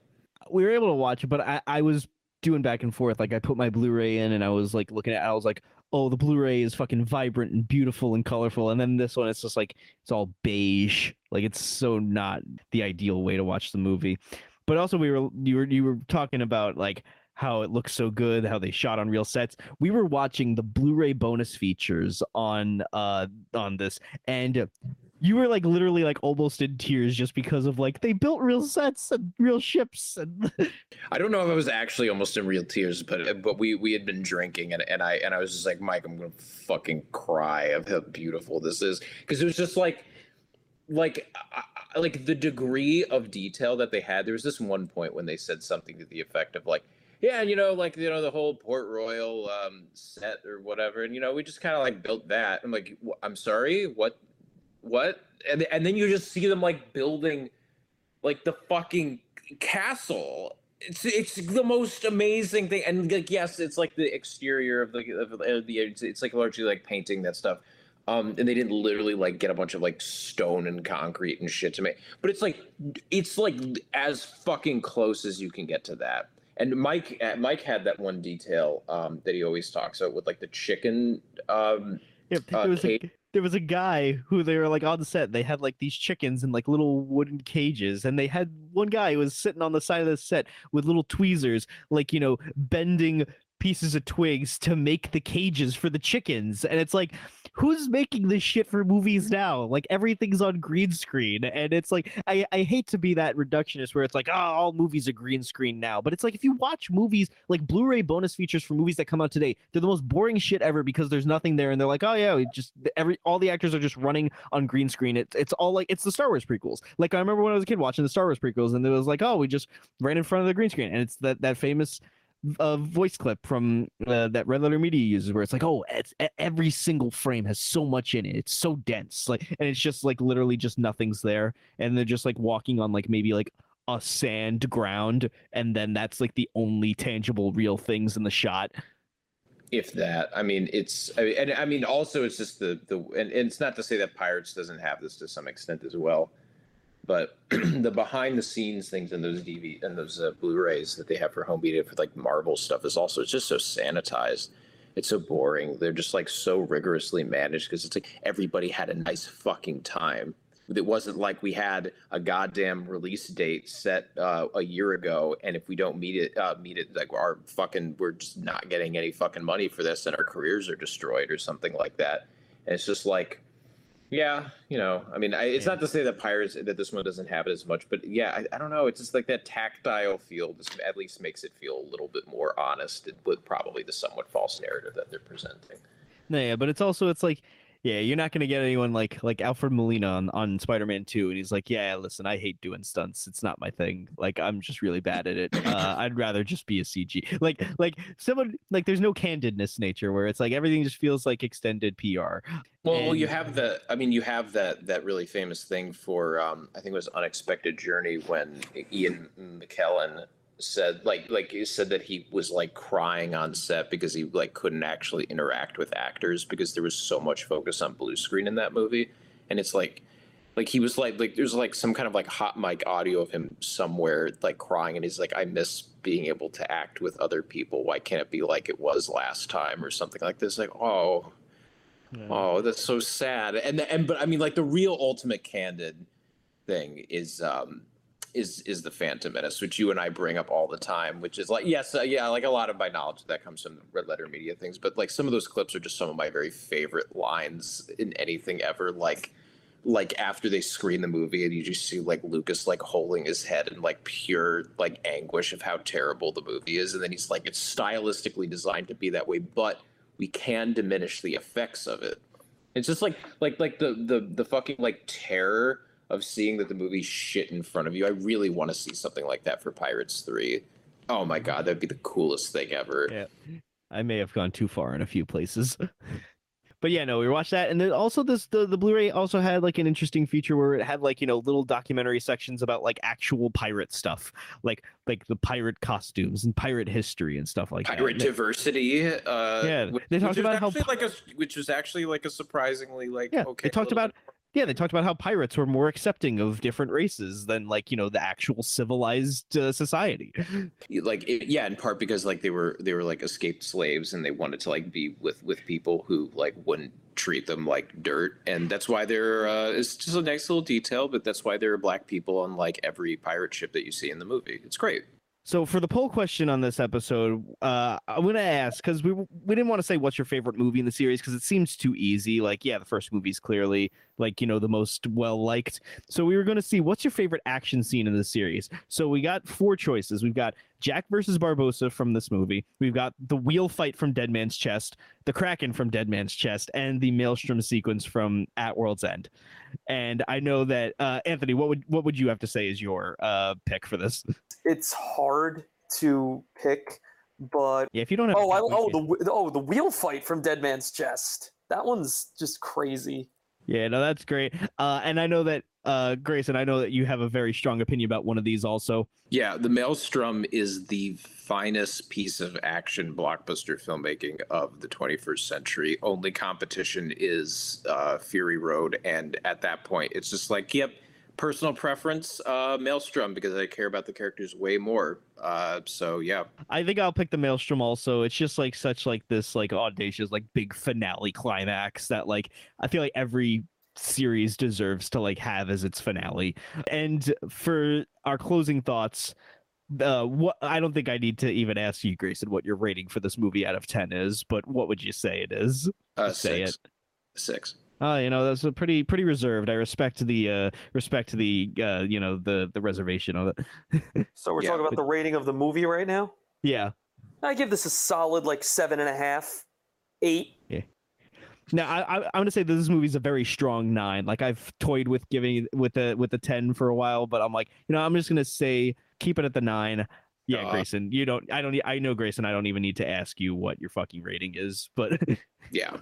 we were able to watch it, but I, I was doing back and forth. Like I put my Blu-ray in and I was like looking at I was like, oh, the Blu-ray is fucking vibrant and beautiful and colorful. And then this one it's just like it's all beige. Like it's so not the ideal way to watch the movie. But also we were you were you were talking about like how it looks so good, how they shot on real sets. We were watching the Blu-ray bonus features on uh on this and you were like literally like almost in tears just because of like they built real sets and real ships and I don't know if I was actually almost in real tears, but but we we had been drinking and and I and I was just like, Mike, I'm gonna fucking cry of how beautiful this is because it was just like like like the degree of detail that they had. There was this one point when they said something to the effect of like. Yeah, and you know, like you know, the whole Port Royal um, set or whatever, and you know, we just kind of like built that. I'm like, I'm sorry, what, what? And and then you just see them like building like the fucking castle. It's it's the most amazing thing, and like yes, it's like the exterior of the of the, it's, it's like largely like painting that stuff. Um, and they didn't literally like get a bunch of like stone and concrete and shit to make, but it's like it's like as fucking close as you can get to that. And Mike uh, Mike had that one detail um, that he always talks about with like the chicken um, Yeah, uh, there was a, there was a guy who they were like on set. They had like these chickens in like little wooden cages, and they had one guy who was sitting on the side of the set with little tweezers, like you know, bending pieces of twigs to make the cages for the chickens. And it's like who's making this shit for movies now? Like everything's on green screen. And it's like i i hate to be that reductionist where it's like oh all movies are green screen now. But it's like if you watch movies like blu-ray bonus features for movies that come out today they're the most boring shit ever because there's nothing there. And they're like oh yeah we just every all the actors are just running on green screen. It's it's all like it's the star wars prequels. Like i remember when i was a kid watching the star wars prequels and it was like oh we just ran in front of the green screen. And it's that that famous uh, voice clip from uh, that Red Letter Media uses, where it's like, oh, it's every single frame has so much in it. It's so dense, like, and it's just like literally just nothing's there, and they're just like walking on like maybe like a sand ground, and then that's like the only tangible real things in the shot. if that i mean it's I mean, and i mean also it's just the the and, and it's not to say that pirates doesn't have this to some extent as well but the behind the scenes things in those dv and those uh, blu-rays that they have for home media for like marvel stuff is also it's just so sanitized. It's so boring. They're just like so rigorously managed because it's like everybody had a nice fucking time. It wasn't like we had a goddamn release date set uh, a year ago, and if we don't meet it, uh, meet it, like our fucking, we're just not getting any fucking money for this, and our careers are destroyed or something like that. And it's just like, yeah, you know, I mean, I, it's not to say that Pirates that this one doesn't have it as much, but yeah, I, I don't know. It's just like that tactile feel. This at least makes it feel a little bit more honest with probably the somewhat false narrative that they're presenting. No, yeah, but it's also it's like, yeah, you're not gonna get anyone like like Alfred Molina on, on Spider-Man 2, and he's like, yeah, listen, I hate doing stunts. It's not my thing. Like, I'm just really bad at it. Uh, I'd rather just be a CG. Like, like someone like there's no candidness nature where it's like everything just feels like extended PR. Well, well, you have the. I mean, you have that that really famous thing for. Um, I think it was Unexpected Journey when Ian McKellen said like like he said that he was like crying on set because he like couldn't actually interact with actors because there was so much focus on blue screen in that movie, and it's like. Like he was like like there's like some kind of like hot mic audio of him somewhere like crying and he's like I miss being able to act with other people. Why can't it be like it was last time or something like this? Like oh Oh, that's so sad. And the, and but I mean, like the real ultimate candid thing is um is is the Phantom Menace, which you and I bring up all the time. Which is like yes, uh, yeah, like a lot of my knowledge that comes from Red Letter Media things. But like some of those clips are just some of my very favorite lines in anything ever. Like like after they screen the movie and you just see like Lucas like holding his head in like pure like anguish of how terrible the movie is, and then he's like, it's stylistically designed to be that way, but we can diminish the effects of it. It's just like like like the the the fucking like terror of seeing that the movie shit in front of you. I really want to see something like that for Pirates 3. Oh my god, that'd be the coolest thing ever. Yeah. I may have gone too far in a few places. but yeah, no, we watched that, and then also this the, the Blu-ray also had like an interesting feature where it had like you know little documentary sections about like actual pirate stuff, like like the pirate costumes and pirate history and stuff like Pirate that. diversity. Uh, Yeah, which, they talked which was about how actually like a which was actually like a surprisingly like Yeah, okay. they talked about yeah, they talked about how pirates were more accepting of different races than like you know the actual civilized uh, society. like it, yeah in part because like they were they were like escaped slaves and they wanted to like be with with people who like wouldn't treat them like dirt. And that's why there uh it's just a nice little detail but that's why there are black people on like every pirate ship that you see in the movie. It's great So for the poll question on this episode, uh, I'm gonna ask because we we didn't want to say what's your favorite movie in the series because it seems too easy. Like, yeah, the first movie's clearly like you know the most well liked. So we were gonna see what's your favorite action scene in the series. So we got four choices. We've got Jack versus Barbossa from this movie. We've got the wheel fight from Dead Man's Chest, the Kraken from Dead Man's Chest, and the Maelstrom sequence from At World's End. And I know that uh, Anthony, what would what would you have to say is your uh, pick for this? It's hard to pick, but Yeah, if you don't have oh, I, oh the oh the wheel fight from Dead Man's Chest. That one's just crazy. Yeah, no, that's great. Uh, and I know that uh, Grayson, I know that you have a very strong opinion about one of these also. yeah the maelstrom is the finest piece of action blockbuster filmmaking of the 21st century only competition is uh fury road and at that point it's just like yep personal preference uh maelstrom because i care about the characters way more uh so yeah I think I'll pick the Maelstrom also. It's just like such like this like audacious like big finale climax that like I feel like every series deserves to like have as its finale. And for our closing thoughts, uh, what I don't think I need to even ask you, Grayson, what your rating for this movie out of ten is. But what would you say it is? Uh, say six. it. Six. Oh, you know that's a pretty pretty reserved. I respect the uh respect the uh you know the the reservation of it. So we're talking about the rating of the movie right now. yeah. I give this a solid like seven and a half, eight. Yeah. Now I, I I'm gonna say that this movie's a very strong nine. Like I've toyed with giving with the with the ten for a while, but I'm like, you know, I'm just gonna say keep it at the nine. Yeah, Uh, Grayson, you don't. I don't. I know Grayson. I don't even need to ask you what your fucking rating is, but Yeah.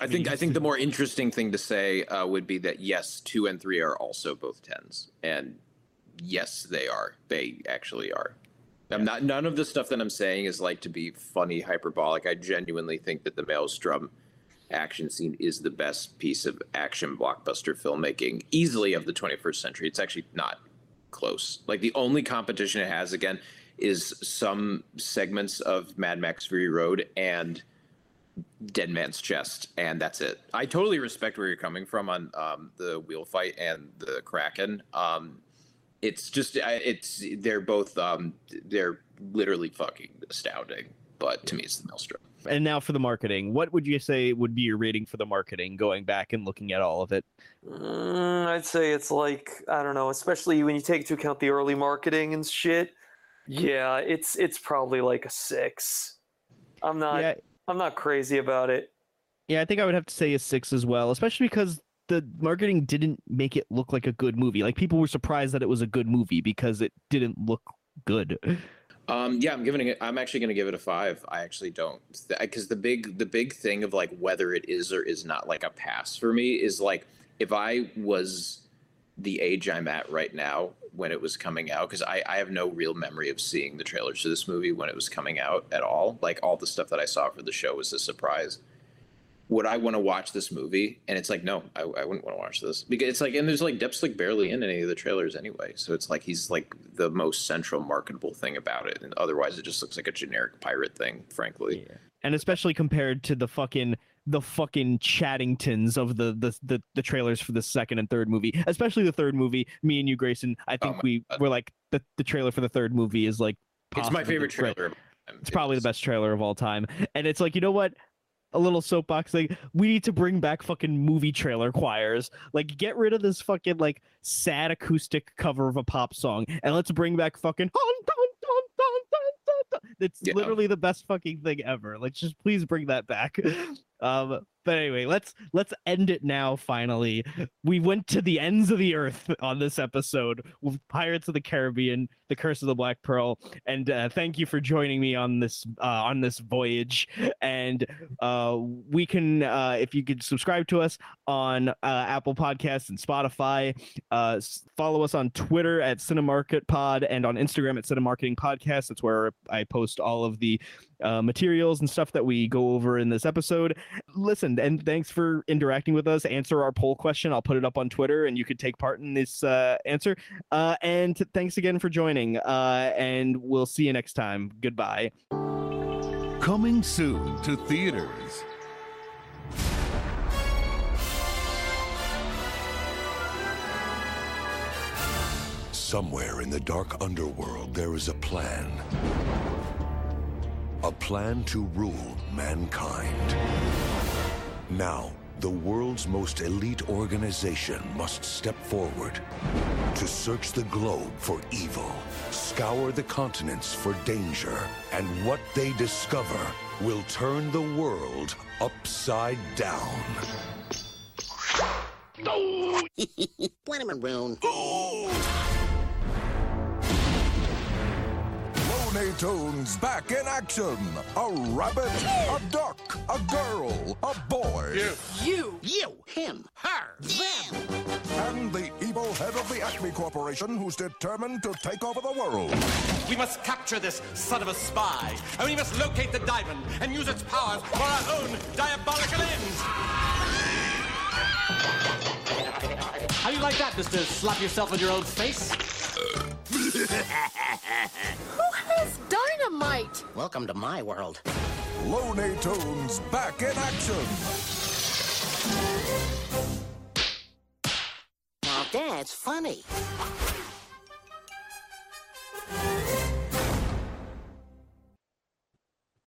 I think I think the more interesting thing to say uh, would be that yes, two and three are also both tens, and yes, they are. They actually are. I'm not. None of the stuff that I'm saying is like to be funny, hyperbolic. I genuinely think that the Maelstrom action scene is the best piece of action blockbuster filmmaking, easily of the 21st century. It's actually not close. Like the only competition it has again is some segments of Mad Max Fury Road and Dead Man's Chest, and that's it. I totally respect where you're coming from on um, the wheel fight and the Kraken. Um, it's just it's they're both um, they're literally fucking astounding. But to me, it's the Maelstrom. And now for the marketing. What would you say would be your rating for the marketing? Going back and looking at all of it. Mm, I'd say it's like I don't know, especially when you take into account the early marketing and shit. Yeah, it's it's probably like a six. I'm not Yeah. I'm not crazy about it. Yeah, I think I would have to say a six as well, especially because the marketing didn't make it look like a good movie. Like people were surprised that it was a good movie because it didn't look good. Um, yeah, I'm giving it. I'm actually going to give it a five. I actually don't because the big the big thing of like whether it is or is not like a pass for me is like if I was the age I'm at right now when it was coming out because I, I have no real memory of seeing the trailers to this movie when it was coming out at all. Like all the stuff that I saw for the show was a surprise. Would I want to watch this movie? And it's like, no, I, I wouldn't want to watch this because it's like, and there's like Depp's like barely in any of the trailers anyway. So it's like he's like the most central marketable thing about it, and otherwise it just looks like a generic pirate thing, frankly. and especially compared to the fucking the fucking Chattingtons of the the the, the trailers for the second and third movie, especially the third movie. Me and you, Grayson, I think oh we were like the the trailer for the third movie is like It's my favorite trailer. It's probably the best trailer of all time, and it's like you know what. A little soapbox thing. We need to bring back fucking movie trailer choirs. Like, get rid of this fucking like sad acoustic cover of a pop song, and let's bring back fucking. It's Yeah. literally the best fucking thing ever. Like, just please bring that back. Um, but anyway, let's let's end it now. Finally, we went to the ends of the earth on this episode with Pirates of the Caribbean: The Curse of the Black Pearl, and uh, thank you for joining me on this uh, on this voyage. And uh, we can, uh, if you could subscribe to us on uh, Apple Podcasts and Spotify, uh, follow us on Twitter at Cinemarket Pod and on Instagram at Cinemarketing Podcast. That's where I post all of the materials and stuff that we go over in this episode. Listen, and thanks for interacting with us. Answer our poll question. I'll put it up on Twitter, and you could take part in this uh, answer. Uh, and thanks again for joining. Uh, and we'll see you next time. Goodbye. Coming soon to theaters. Somewhere in the dark underworld, there is a plan. A plan to rule mankind. Now, the world's most elite organization must step forward to search the globe for evil, scour the continents for danger, and what they discover will turn the world upside down. Let him maroon. Looney Tunes back in action. A rabbit, a duck, a girl, a boy. You. You. You. Him. Her. Them. And the evil head of the Acme Corporation who's determined to take over the world. We must capture this son of a spy, and we must locate the diamond and use its powers for our own diabolical ends. How do you like that, Mister? Slap yourself on your own face. Who has dynamite? Welcome to my world. Looney Tunes back in action. Now that's funny.